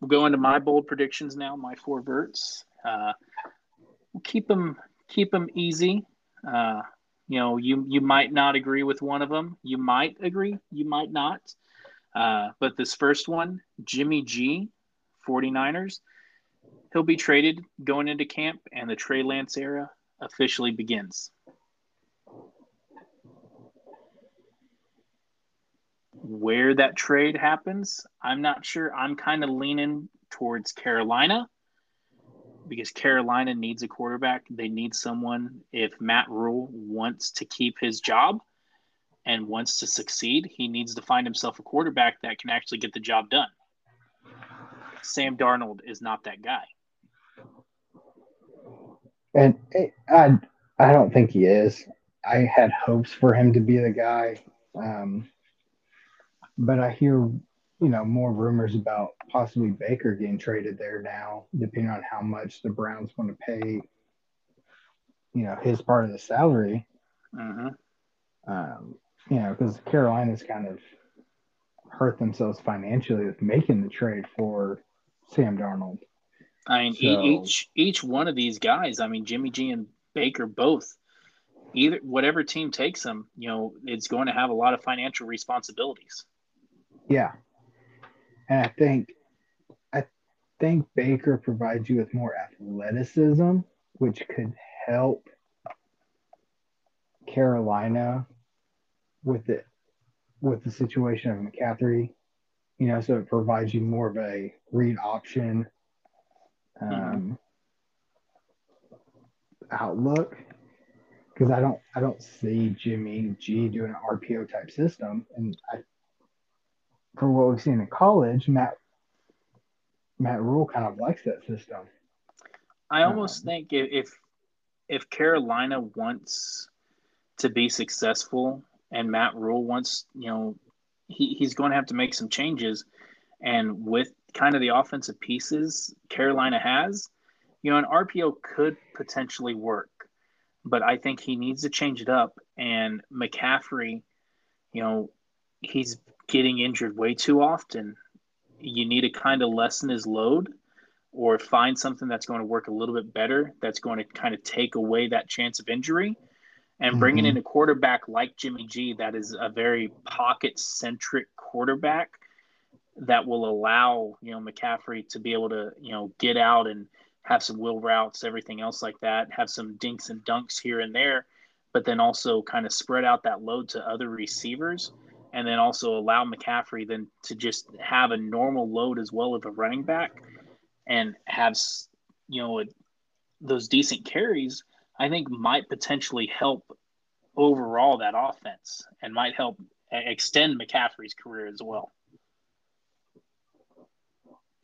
we'll go into my bold predictions now. My four verts. Uh, we'll keep them keep them easy. Uh, you know, you you might not agree with one of them. You might agree. You might not. Uh, but this first one, Jimmy G, 49ers, he'll be traded going into camp, and the Trey Lance era officially begins. Where that trade happens, I'm not sure. I'm kind of leaning towards Carolina because Carolina needs a quarterback. They need someone. If Matt Rhule wants to keep his job and wants to succeed, he needs to find himself a quarterback that can actually get the job done. Sam Darnold is not that guy. And I, I don't think he is. I had hopes for him to be the guy, um, but I hear you know, more rumors about possibly Baker getting traded there now, depending on how much the Browns want to pay, you know, his part of the salary. Mm-hmm. Um, you know, because Carolina's kind of hurt themselves financially with making the trade for Sam Darnold. I mean, so, each each one of these guys. I mean, Jimmy G and Baker both. Either whatever team takes them, you know, it's going to have a lot of financial responsibilities. Yeah, and I think I think Baker provides you with more athleticism, which could help Carolina with it with the situation of McCaffrey. You know, so it provides you more of a read option um, mm-hmm. outlook because I don't I don't see Jimmy G doing an RPO type system, and I for what we've seen in college, Matt Matt Rhule kind of likes that system. I almost um, think if if Carolina wants to be successful and Matt Rhule wants, you know, he, he's going to have to make some changes. And with kind of the offensive pieces Carolina has, you know, an RPO could potentially work. But I think he needs to change it up. And McCaffrey, you know, he's getting injured way too often. You need to kind of lessen his load or find something that's going to work a little bit better that's going to kind of take away that chance of injury and bringing mm-hmm. in a quarterback like Jimmy G that is a very pocket centric quarterback that will allow you know McCaffrey to be able to you know get out and have some wheel routes, everything else like that, have some dinks and dunks here and there, but then also kind of spread out that load to other receivers, and then also allow McCaffrey then to just have a normal load as well of a running back, and have you know those decent carries. I think might potentially help overall that offense and might help extend McCaffrey's career as well.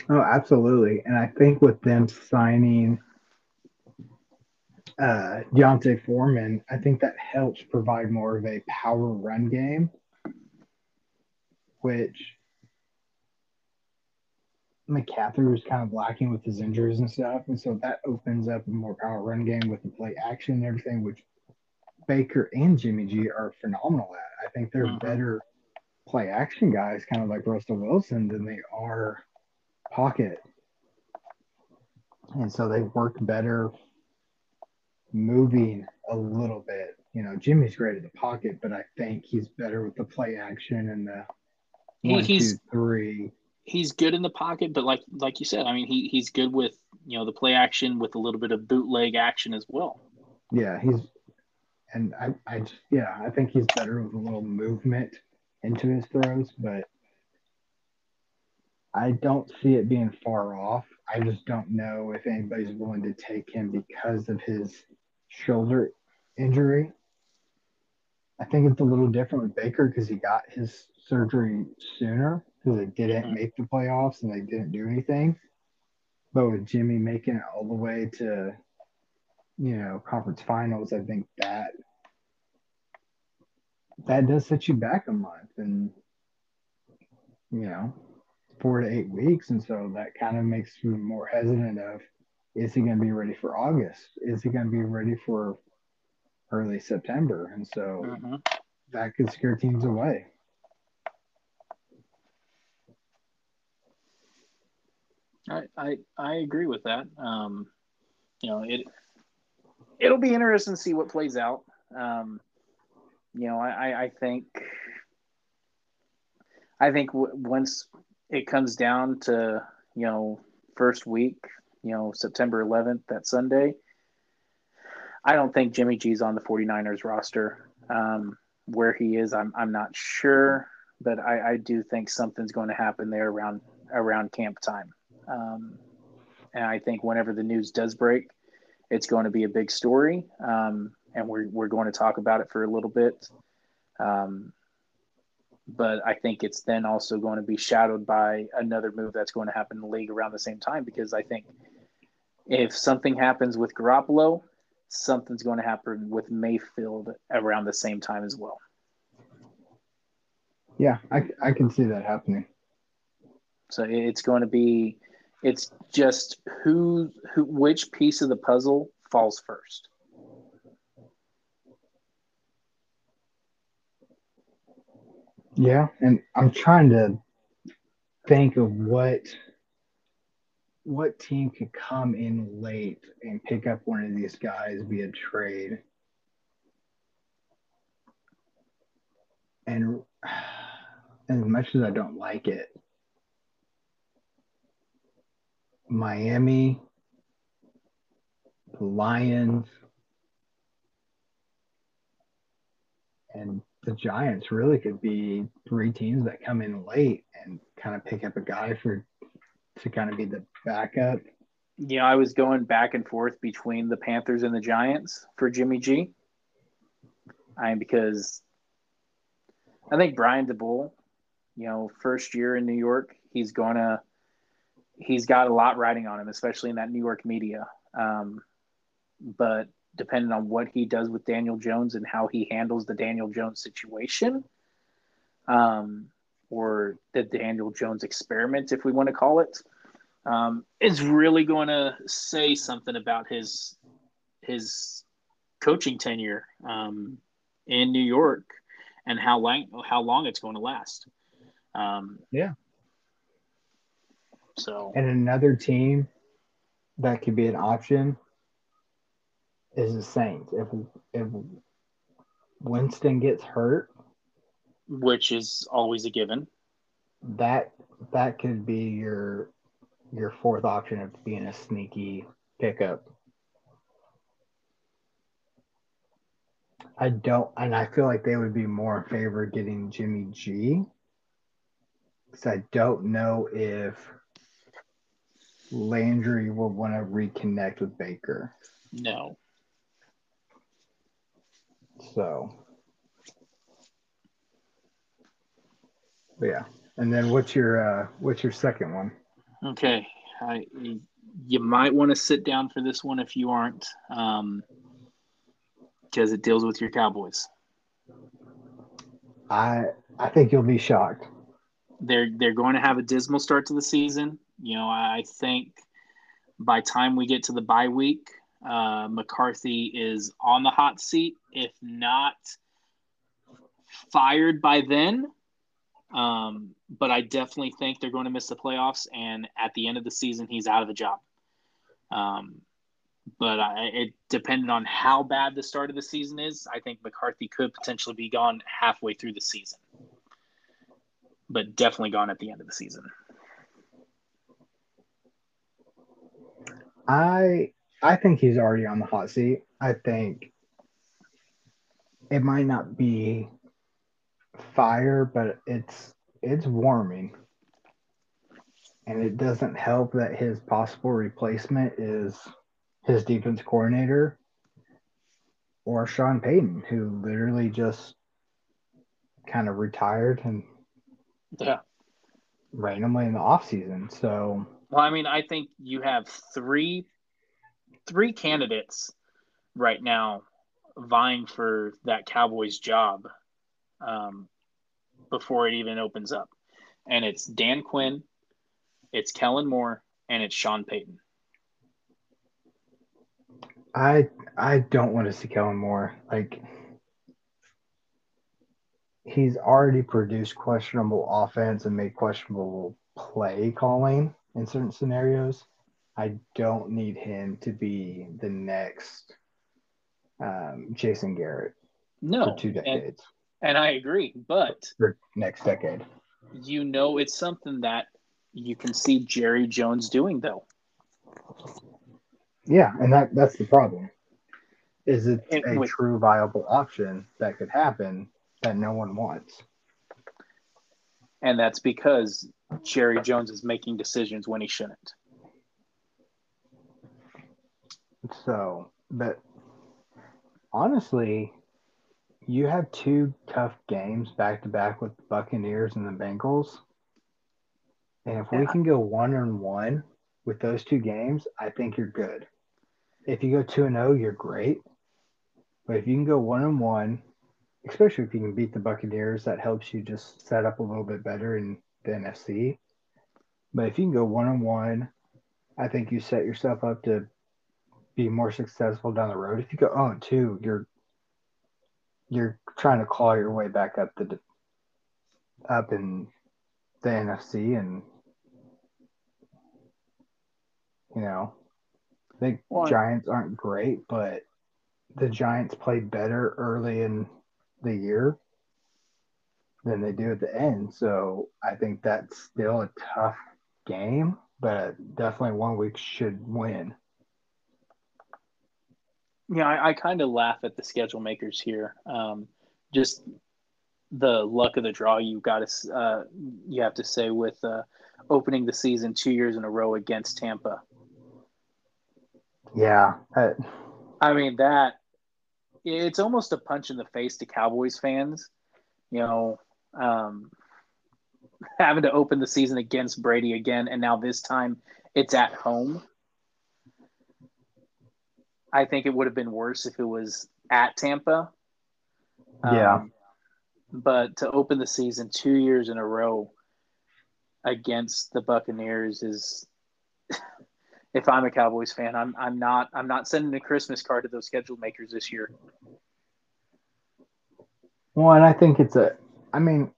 Oh, absolutely. And I think with them signing uh, D'Onta Foreman, I think that helps provide more of a power run game, which McCaffrey was kind of lacking with his injuries and stuff. And so that opens up a more power run game with the play action and everything, which Baker and Jimmy G are phenomenal at. I think they're mm-hmm. better play action guys, kind of like Russell Wilson, than they are pocket. And so they work better moving a little bit. You know, Jimmy's great at the pocket, but I think he's better with the play action and the one, he's, two, three. He's good in the pocket, but like like you said, I mean, he he's good with you know the play action with a little bit of bootleg action as well. Yeah, he's and I I yeah I think he's better with a little movement into his throws, but I don't see it being far off. I just don't know if anybody's willing to take him because of his shoulder injury. I think it's a little different with Baker because he got his surgery sooner because they didn't mm-hmm. make the playoffs and they didn't do anything. But with Jimmy making it all the way to, you know, conference finals, I think that that does set you back a month and you know four to eight weeks. And so that kind of makes me more hesitant of is he going to be ready for August? Is he going to be ready for early September? And so mm-hmm. that could scare teams away. I, I, I agree with that. Um, you know, it it'll be interesting to see what plays out. Um, you know, I, I think I think w- once it comes down to you know first week, you know September 11th, that Sunday. I don't think Jimmy G's on the 49ers roster. Um, where he is, I'm I'm not sure, but I, I do think something's going to happen there around around camp time. Um, and I think whenever the news does break, it's going to be a big story, um, and we're we're going to talk about it for a little bit. Um, but I think it's then also going to be shadowed by another move that's going to happen in the league around the same time because I think if something happens with Garoppolo, something's going to happen with Mayfield around the same time as well. Yeah, I, I can see that happening. So it's going to be, it's just who, who, which piece of the puzzle falls first. Yeah, and I'm trying to think of what what team could come in late and pick up one of these guys via trade. And [SIGHS] as much as I don't like it, Miami, the Lions, and the Giants really could be three teams that come in late and kind of pick up a guy for to kind of be the backup. You know, I was going back and forth between the Panthers and the Giants for Jimmy G. I because I think Brian Daboll, you know, first year in New York, he's gonna he's got a lot riding on him, especially in that New York media. Um, but depending on what he does with Daniel Jones and how he handles the Daniel Jones situation, um, or the Daniel Jones experiment, if we want to call it, um, is really going to say something about his his coaching tenure um, in New York and how long how long it's going to last. Um, yeah. So and another team that could be an option is the Saints. If if Winston gets hurt, which is always a given, that that could be your your fourth option of being a sneaky pickup. I don't, and I feel like they would be more in favor of getting Jimmy G. Because I don't know if Landry will want to reconnect with Baker. No. So, yeah. And then what's your uh, what's your second one? Okay, I, you might want to sit down for this one if you aren't, um, because it deals with your Cowboys. I I think you'll be shocked. They're they're going to have a dismal start to the season. You know, I think by time we get to the bye week, uh, McCarthy is on the hot seat, if not fired by then. Um, but I definitely think they're going to miss the playoffs, and at the end of the season, he's out of the job. Um, but I, it depending on how bad the start of the season is, I think McCarthy could potentially be gone halfway through the season, but definitely gone at the end of the season. I I think he's already on the hot seat. I think it might not be fire, but it's it's warming. And it doesn't help that his possible replacement is his defense coordinator or Sean Payton, who literally just kind of retired and yeah randomly in the offseason. So well, I mean, I think you have three three candidates right now vying for that Cowboys job um, before it even opens up. And it's Dan Quinn, it's Kellen Moore, and it's Sean Payton. I I don't want to see Kellen Moore. Like he's already produced questionable offense and made questionable play calling in certain scenarios. I don't need him to be the next um, Jason Garrett no, for two decades. And, and I agree, but for next decade, you know, it's something that you can see Jerry Jones doing, though. Yeah, and that that's the problem. Is it a with, true viable option that could happen that no one wants? And that's because Jerry Jones is making decisions when he shouldn't. So, but honestly, you have two tough games back to back with the Buccaneers and the Bengals. And if yeah. we can go one and one with those two games, I think you're good. If you go two and zero, oh, you're great. But if you can go one and one, especially if you can beat the Buccaneers, that helps you just set up a little bit better in the NFC. But if you can go one on one, I think you set yourself up to be more successful down the road. If you go oh two, you're you're trying to claw your way back up the up in the NFC, and you know, the Giants aren't great, but the Giants played better early in the year than they do at the end. So I think that's still a tough game, but definitely one we should win. Yeah, I, I kind of laugh at the schedule makers here. Um, just the luck of the draw you got to uh, you have to say with uh, opening the season two years in a row against Tampa. Yeah, I, I mean that it's almost a punch in the face to Cowboys fans. You know, um, having to open the season against Brady again, and now this time it's at home. I think it would have been worse if it was at Tampa. Yeah. Um, but to open the season two years in a row against the Buccaneers is [LAUGHS] if I'm a Cowboys fan, I'm I'm not I'm not sending a Christmas card to those schedule makers this year. Well, and I think it's a, I mean,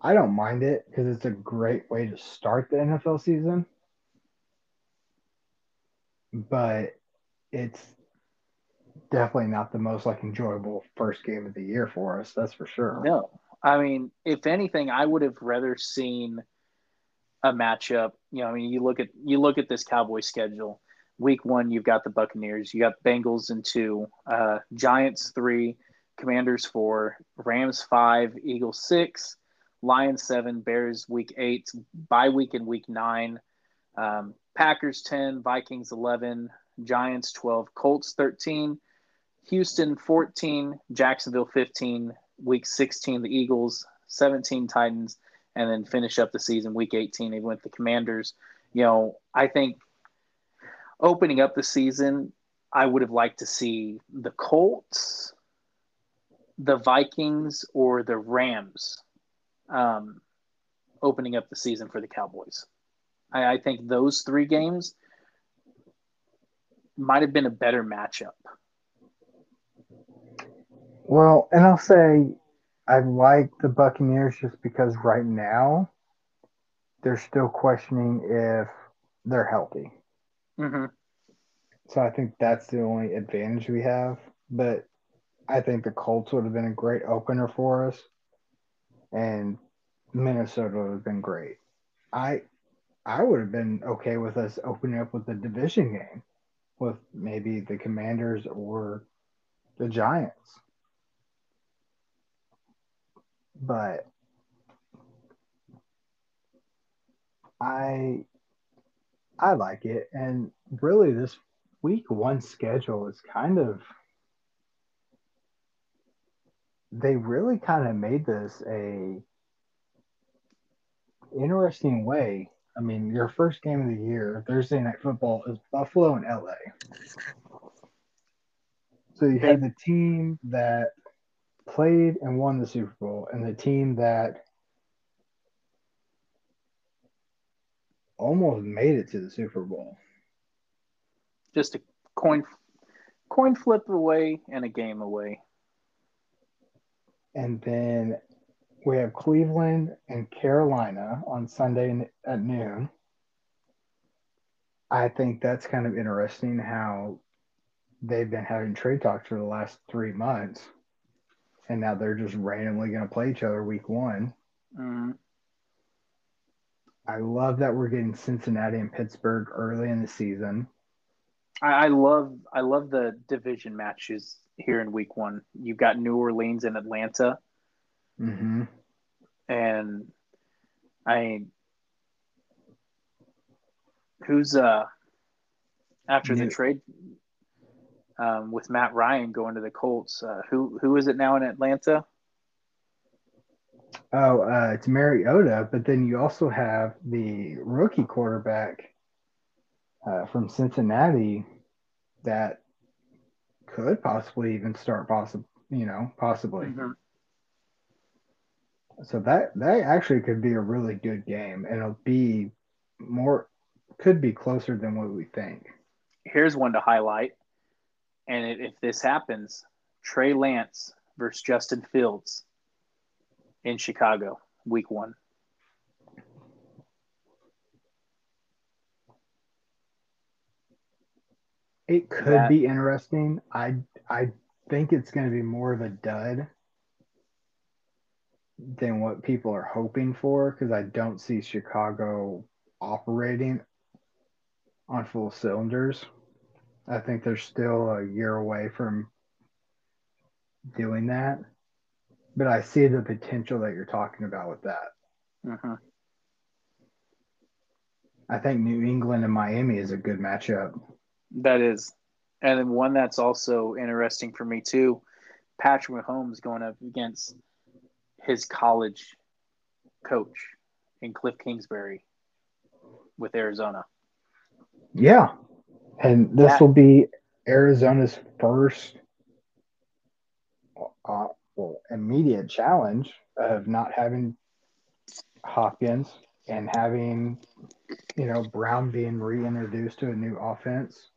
I don't mind it because it's a great way to start the NFL season. But it's definitely not the most like enjoyable first game of the year for us. That's for sure. No, I mean, if anything, I would have rather seen a matchup. You know, I mean, you look at you look at this Cowboy schedule. Week one, you've got the Buccaneers, you got Bengals in two, uh, Giants three, Commanders four, Rams five, Eagles six, Lions seven, Bears week eight, bye week in week nine, um, Packers ten, Vikings eleven, Giants twelve, Colts thirteen, Houston 14, Jacksonville 15, week 16, the Eagles, 17, Titans, and then finish up the season week 18, even with the Commanders. You know, I think opening up the season, I would have liked to see the Colts, the Vikings, or the Rams um, opening up the season for the Cowboys. I, I think those three games might have been a better matchup. Well, and I'll say I like the Buccaneers just because right now they're still questioning if they're healthy. Mm-hmm. So I think that's the only advantage we have. But I think the Colts would have been a great opener for us, and Minnesota would have been great. I I would have been okay with us opening up with a division game with maybe the Commanders or the Giants but I I like it, and really this week one schedule is kind of they really kind of made this a interesting way. I mean, your first game of the year, Thursday night football, is Buffalo and LA. So you have the team that played and won the Super Bowl, and the team that almost made it to the Super Bowl. Just a coin coin flip away and a game away. And then we have Cleveland and Carolina on Sunday at noon. I think that's kind of interesting how they've been having trade talks for the last three months and now they're just randomly going to play each other week one. Mm-hmm. I love that we're getting Cincinnati and Pittsburgh early in the season. I, I love I love the division matches here in week one. You've got New Orleans and Atlanta. Mm-hmm. And I who's uh after New, the trade um, with Matt Ryan going to the Colts. Uh, who who is it now in Atlanta? Oh, uh, it's Mariota, but then you also have the rookie quarterback uh, from Cincinnati that could possibly even start, possible you know, possibly. Mm-hmm. So that that actually could be a really good game, and it'll be more could be closer than what we think. Here's one to highlight. And if this happens, Trey Lance versus Justin Fields in Chicago, week one. It could that, be interesting. I I think it's going to be more of a dud than what people are hoping for because I don't see Chicago operating on full cylinders. I think they're still a year away from doing that. But I see the potential that you're talking about with that. Mm-hmm. I think New England and Miami is a good matchup. That is. And then one that's also interesting for me too. Patrick Mahomes going up against his college coach in Cliff Kingsbury with Arizona. Yeah, and this will be Arizona's first uh, well, immediate challenge of not having Hopkins and having, you know, Brown being reintroduced to a new offense.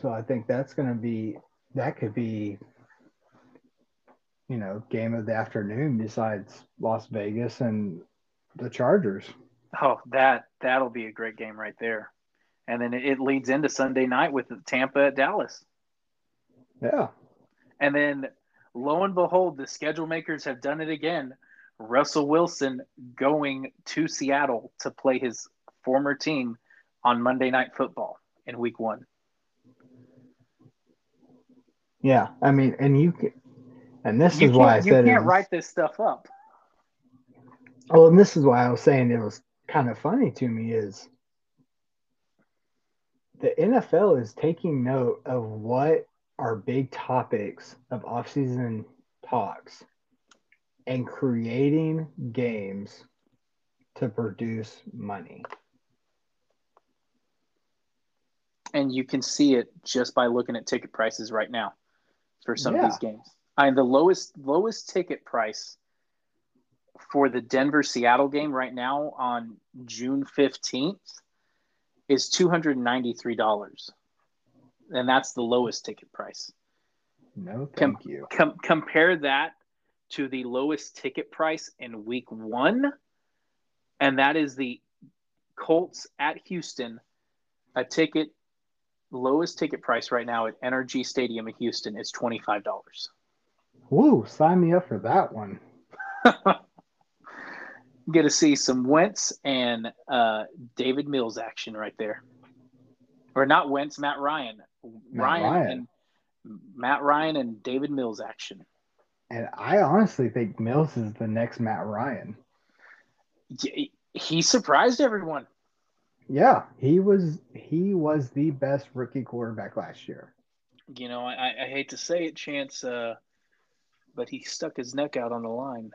So I think that's going to be, that could be you know, game of the afternoon besides Las Vegas and the Chargers. Oh, that that'll be a great game right there. And then it leads into Sunday night with Tampa at Dallas. Yeah. And then lo and behold, the schedule makers have done it again. Russell Wilson going to Seattle to play his former team on Monday Night Football in week one. Yeah. I mean, and you can, and this You is why I can't, you can't was- write this stuff up. Well, and this is why I was saying it was kind of funny to me is the NFL is taking note of what are big topics of offseason talks and creating games to produce money. and you can see it just by looking at ticket prices right now for some Yeah. of these games. I mean, the lowest lowest ticket price for the Denver Seattle game right now on June fifteenth is two hundred ninety three dollars, and that's the lowest ticket price. No, Com- thank you. Com- compare that to the lowest ticket price in Week One, and that is the Colts at Houston. A ticket lowest ticket price right now at NRG Stadium in Houston is twenty five dollars. Woo, sign me up for that one. [LAUGHS] Get to see some Wentz and uh, Davis Mills action right there, or not Wentz, Matt Ryan, Matt Ryan, Ryan. and Matt Ryan and Davis Mills action. And I honestly think Mills is the next Matt Ryan. He surprised everyone. Yeah, he was he was the best rookie quarterback last year. You know, I, I hate to say it, Chance, uh, but he stuck his neck out on the line.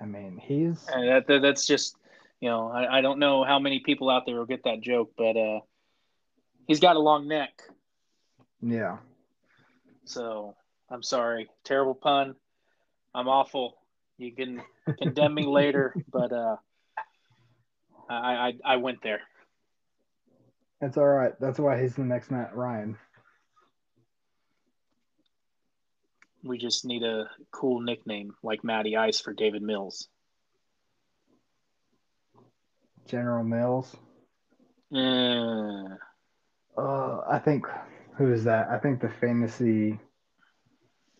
I mean, he's And that, that that's just, you know, I, I don't know how many people out there will get that joke, but uh, he's got a long neck. yeah. So I'm sorry, terrible pun. I'm awful. You can condemn me later, [LAUGHS] but uh, I, I I went there. That's all right. That's why he's the next Matt Ryan. We just need a cool nickname like Matty Ice for Davis Mills. General Mills. Uh, Uh, I think who is that? I think the fantasy.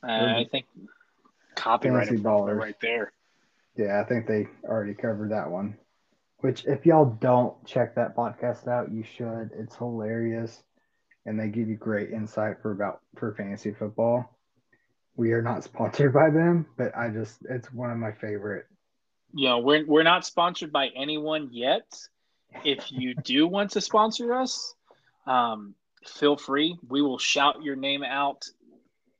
I think copyright Fancy infringement ballers. right there. Yeah, I think they already covered that one. Which, if y'all don't check that podcast out, you should. It's hilarious, and they give you great insight for about for fantasy football. We are not sponsored [LAUGHS] by them, but I just it's one of my favorite. You know, we're we're not sponsored by anyone yet. If you [LAUGHS] do want to sponsor us, um, feel free. We will shout your name out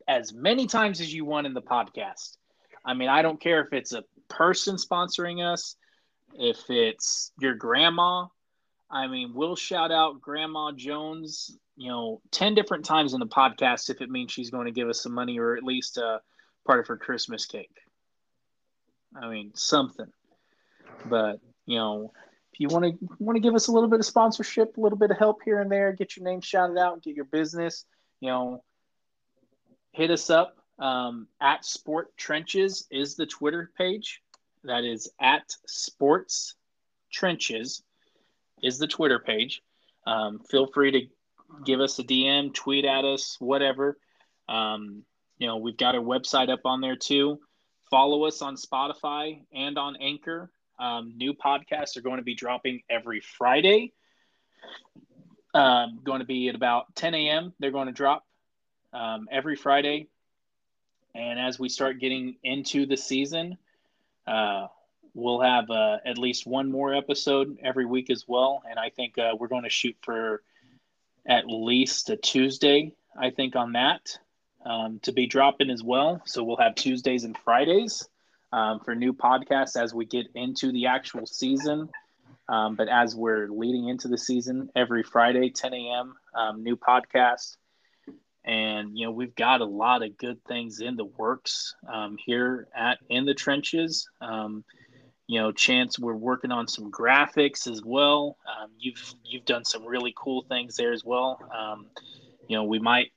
as many times as you want in the podcast. I mean, I don't care if it's a person sponsoring us, if it's your grandma. I mean, we'll shout out Grandma Jones, you know, 10 different times in the podcast if it means she's going to give us some money or at least uh, part of her Christmas cake. I mean, something. But, you know, if you want to want to give us a little bit of sponsorship, a little bit of help here and there, get your name shouted out, get your business, you know, hit us up. Um, at Sport Trenches is the Twitter page. That is at Sports Trenches is the Twitter page. Um, feel free to give us a DM, tweet at us, whatever. Um, you know, we've got our website up on there too. Follow us on Spotify and on Anchor. Um, new podcasts are going to be dropping every Friday. Um, going to be at about 10 a.m. They're going to drop um, every Friday. And as we start getting into the season, uh, we'll have uh, at least one more episode every week as well. And I think uh, we're going to shoot for at least a Tuesday, I think, on that um, to be dropping as well. So we'll have Tuesdays and Fridays um, for new podcasts as we get into the actual season. Um, but as we're leading into the season, every Friday, 10 a.m., um, new podcast. And, you know, we've got a lot of good things in the works um, here at In the Trenches. Um, you know, Chance, we're working on some graphics as well. Um, you've you've done some really cool things there as well. Um, you know, we might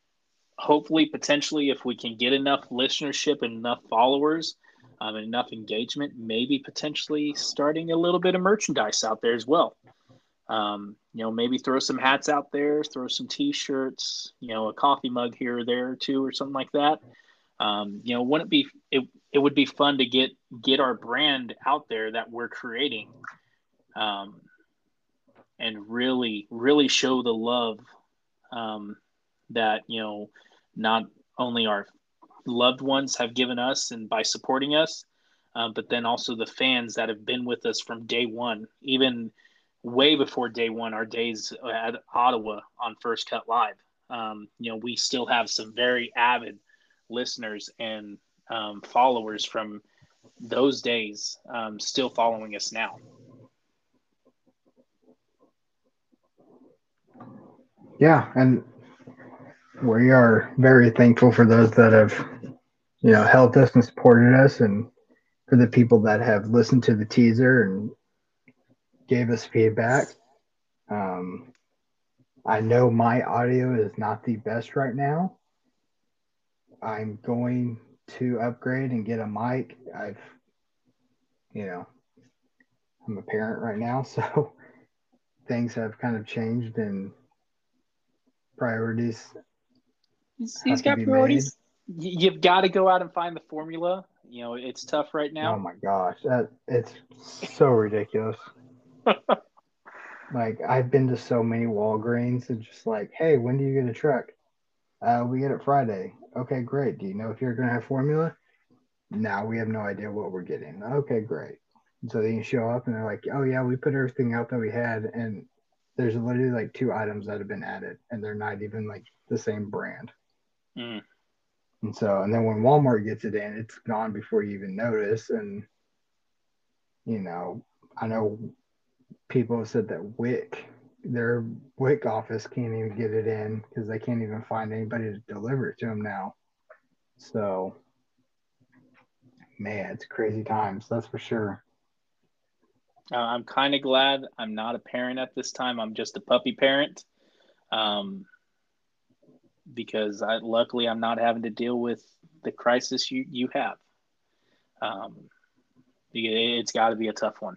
hopefully, potentially, if we can get enough listenership and enough followers um, and enough engagement, maybe potentially starting a little bit of merchandise out there as well. Um, you know, maybe throw some hats out there, throw some T-shirts, you know, a coffee mug here or there or two or something like that. Um, you know, wouldn't it be it, it would be fun to get get our brand out there that we're creating, um, and really really show the love um, that you know not only our loved ones have given us and by supporting us, uh, but then also the fans that have been with us from day one, even way before day one, our days at Ottawa on First Cut Live. Um, you know, we still have some very avid listeners and um, followers from those days um, still following us now. Yeah, and we are very thankful for those that have, you know, helped us and supported us, and for the people that have listened to the teaser and gave us feedback. Um, I know my audio is not the best right now. I'm going to upgrade and get a mic. I've, you know, I'm a parent right now, [LAUGHS] so things have kind of changed and priorities. he's, he's got priorities. Made. You've got to go out and find the formula. You know, it's tough right now. Oh my gosh, that it's so ridiculous. [LAUGHS] like I've been to so many Walgreens and just like, hey, when do you get a truck? Uh, we get it Friday. Okay, great. Do you know if you're gonna have formula? Now we have no idea what we're getting. Okay, great. And so then you show up and they're like, oh yeah, we put everything out that we had, and there's literally like two items that have been added, and they're not even like the same brand. Mm. And so, and then when Walmart gets it in, it's gone before you even notice. And you know, I know people have said that WIC, their WIC office can't even get it in because they can't even find anybody to deliver it to them now. So, man, it's crazy times, that's for sure. Uh, I'm kind of glad I'm not a parent at this time. I'm just a puppy parent. Um, because I, luckily I'm not having to deal with the crisis you, you have. Um, it's got to be a tough one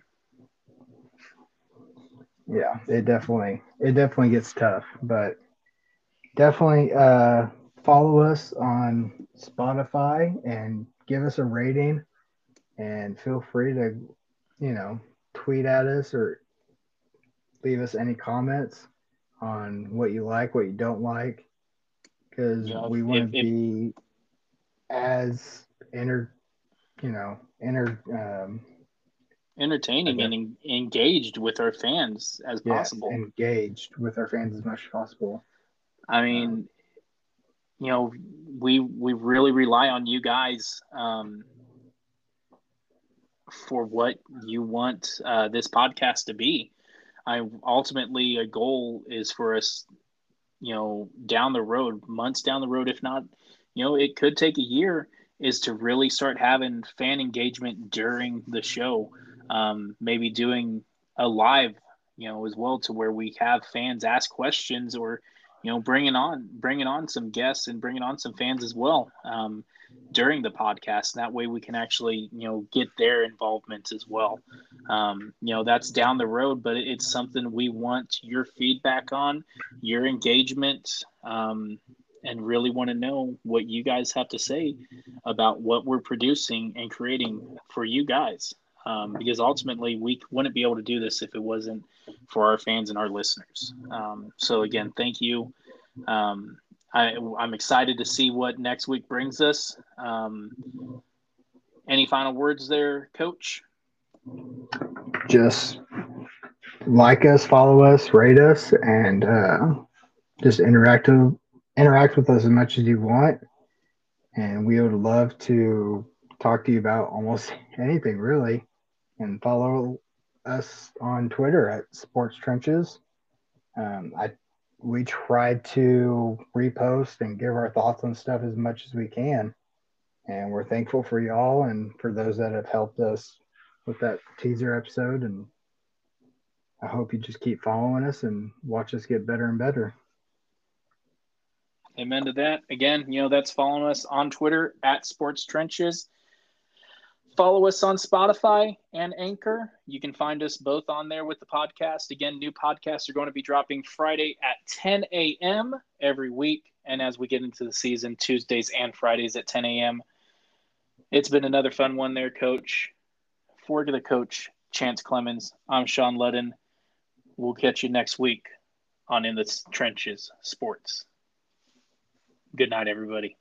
yeah, it definitely it definitely gets tough, but definitely uh, follow us on Spotify and give us a rating, and feel free to you know tweet at us or leave us any comments on what you like, what you don't like, because yeah, we want to be as inter, you know, inter. Um, entertaining and en- engaged with our fans as yes, possible. Engaged with our fans as much as possible. I mean, you know, we we really rely on you guys um, for what you want uh, this podcast to be. I ultimately a goal is for us, you know, down the road, months down the road, if not, you know, it could take a year, is to really start having fan engagement during the show um, maybe doing a live, you know, as well to where we have fans ask questions or, you know, bringing on bringing on some guests and bringing on some fans as well um, during the podcast. That way we can actually, you know, get their involvement as well. Um, you know, that's down the road, but it's something we want your feedback on, your engagement. Um, and really want to know what you guys have to say about what we're producing and creating for you guys um, because ultimately we wouldn't be able to do this if it wasn't for our fans and our listeners. Um, so again, thank you. Um, I, am excited to see what next week brings us. Um, any final words there, Coach? Just like us, follow us, rate us, and uh, just interact interact with us as much as you want. And we would love to talk to you about almost [LAUGHS] anything, really and follow us on Twitter at Sports Trenches. Um, I we try to repost and give our thoughts on stuff as much as we can, and we're thankful for y'all and for those that have helped us with that teaser episode. And I hope you just keep following us and watch us get better and better. Amen to that. Again, you know, that's following us on Twitter at Sports Trenches. Follow us on Spotify and Anchor. You can find us both on there with the podcast. Again, new podcasts are going to be dropping Friday at 10 a.m. every week. And as we get into the season, Tuesdays and Fridays at 10 a.m. It's been another fun one there, Coach. For the coach, Chance Clemens, I'm Sean Ludden. We'll catch you next week on In the Trenches Sports. Good night, everybody.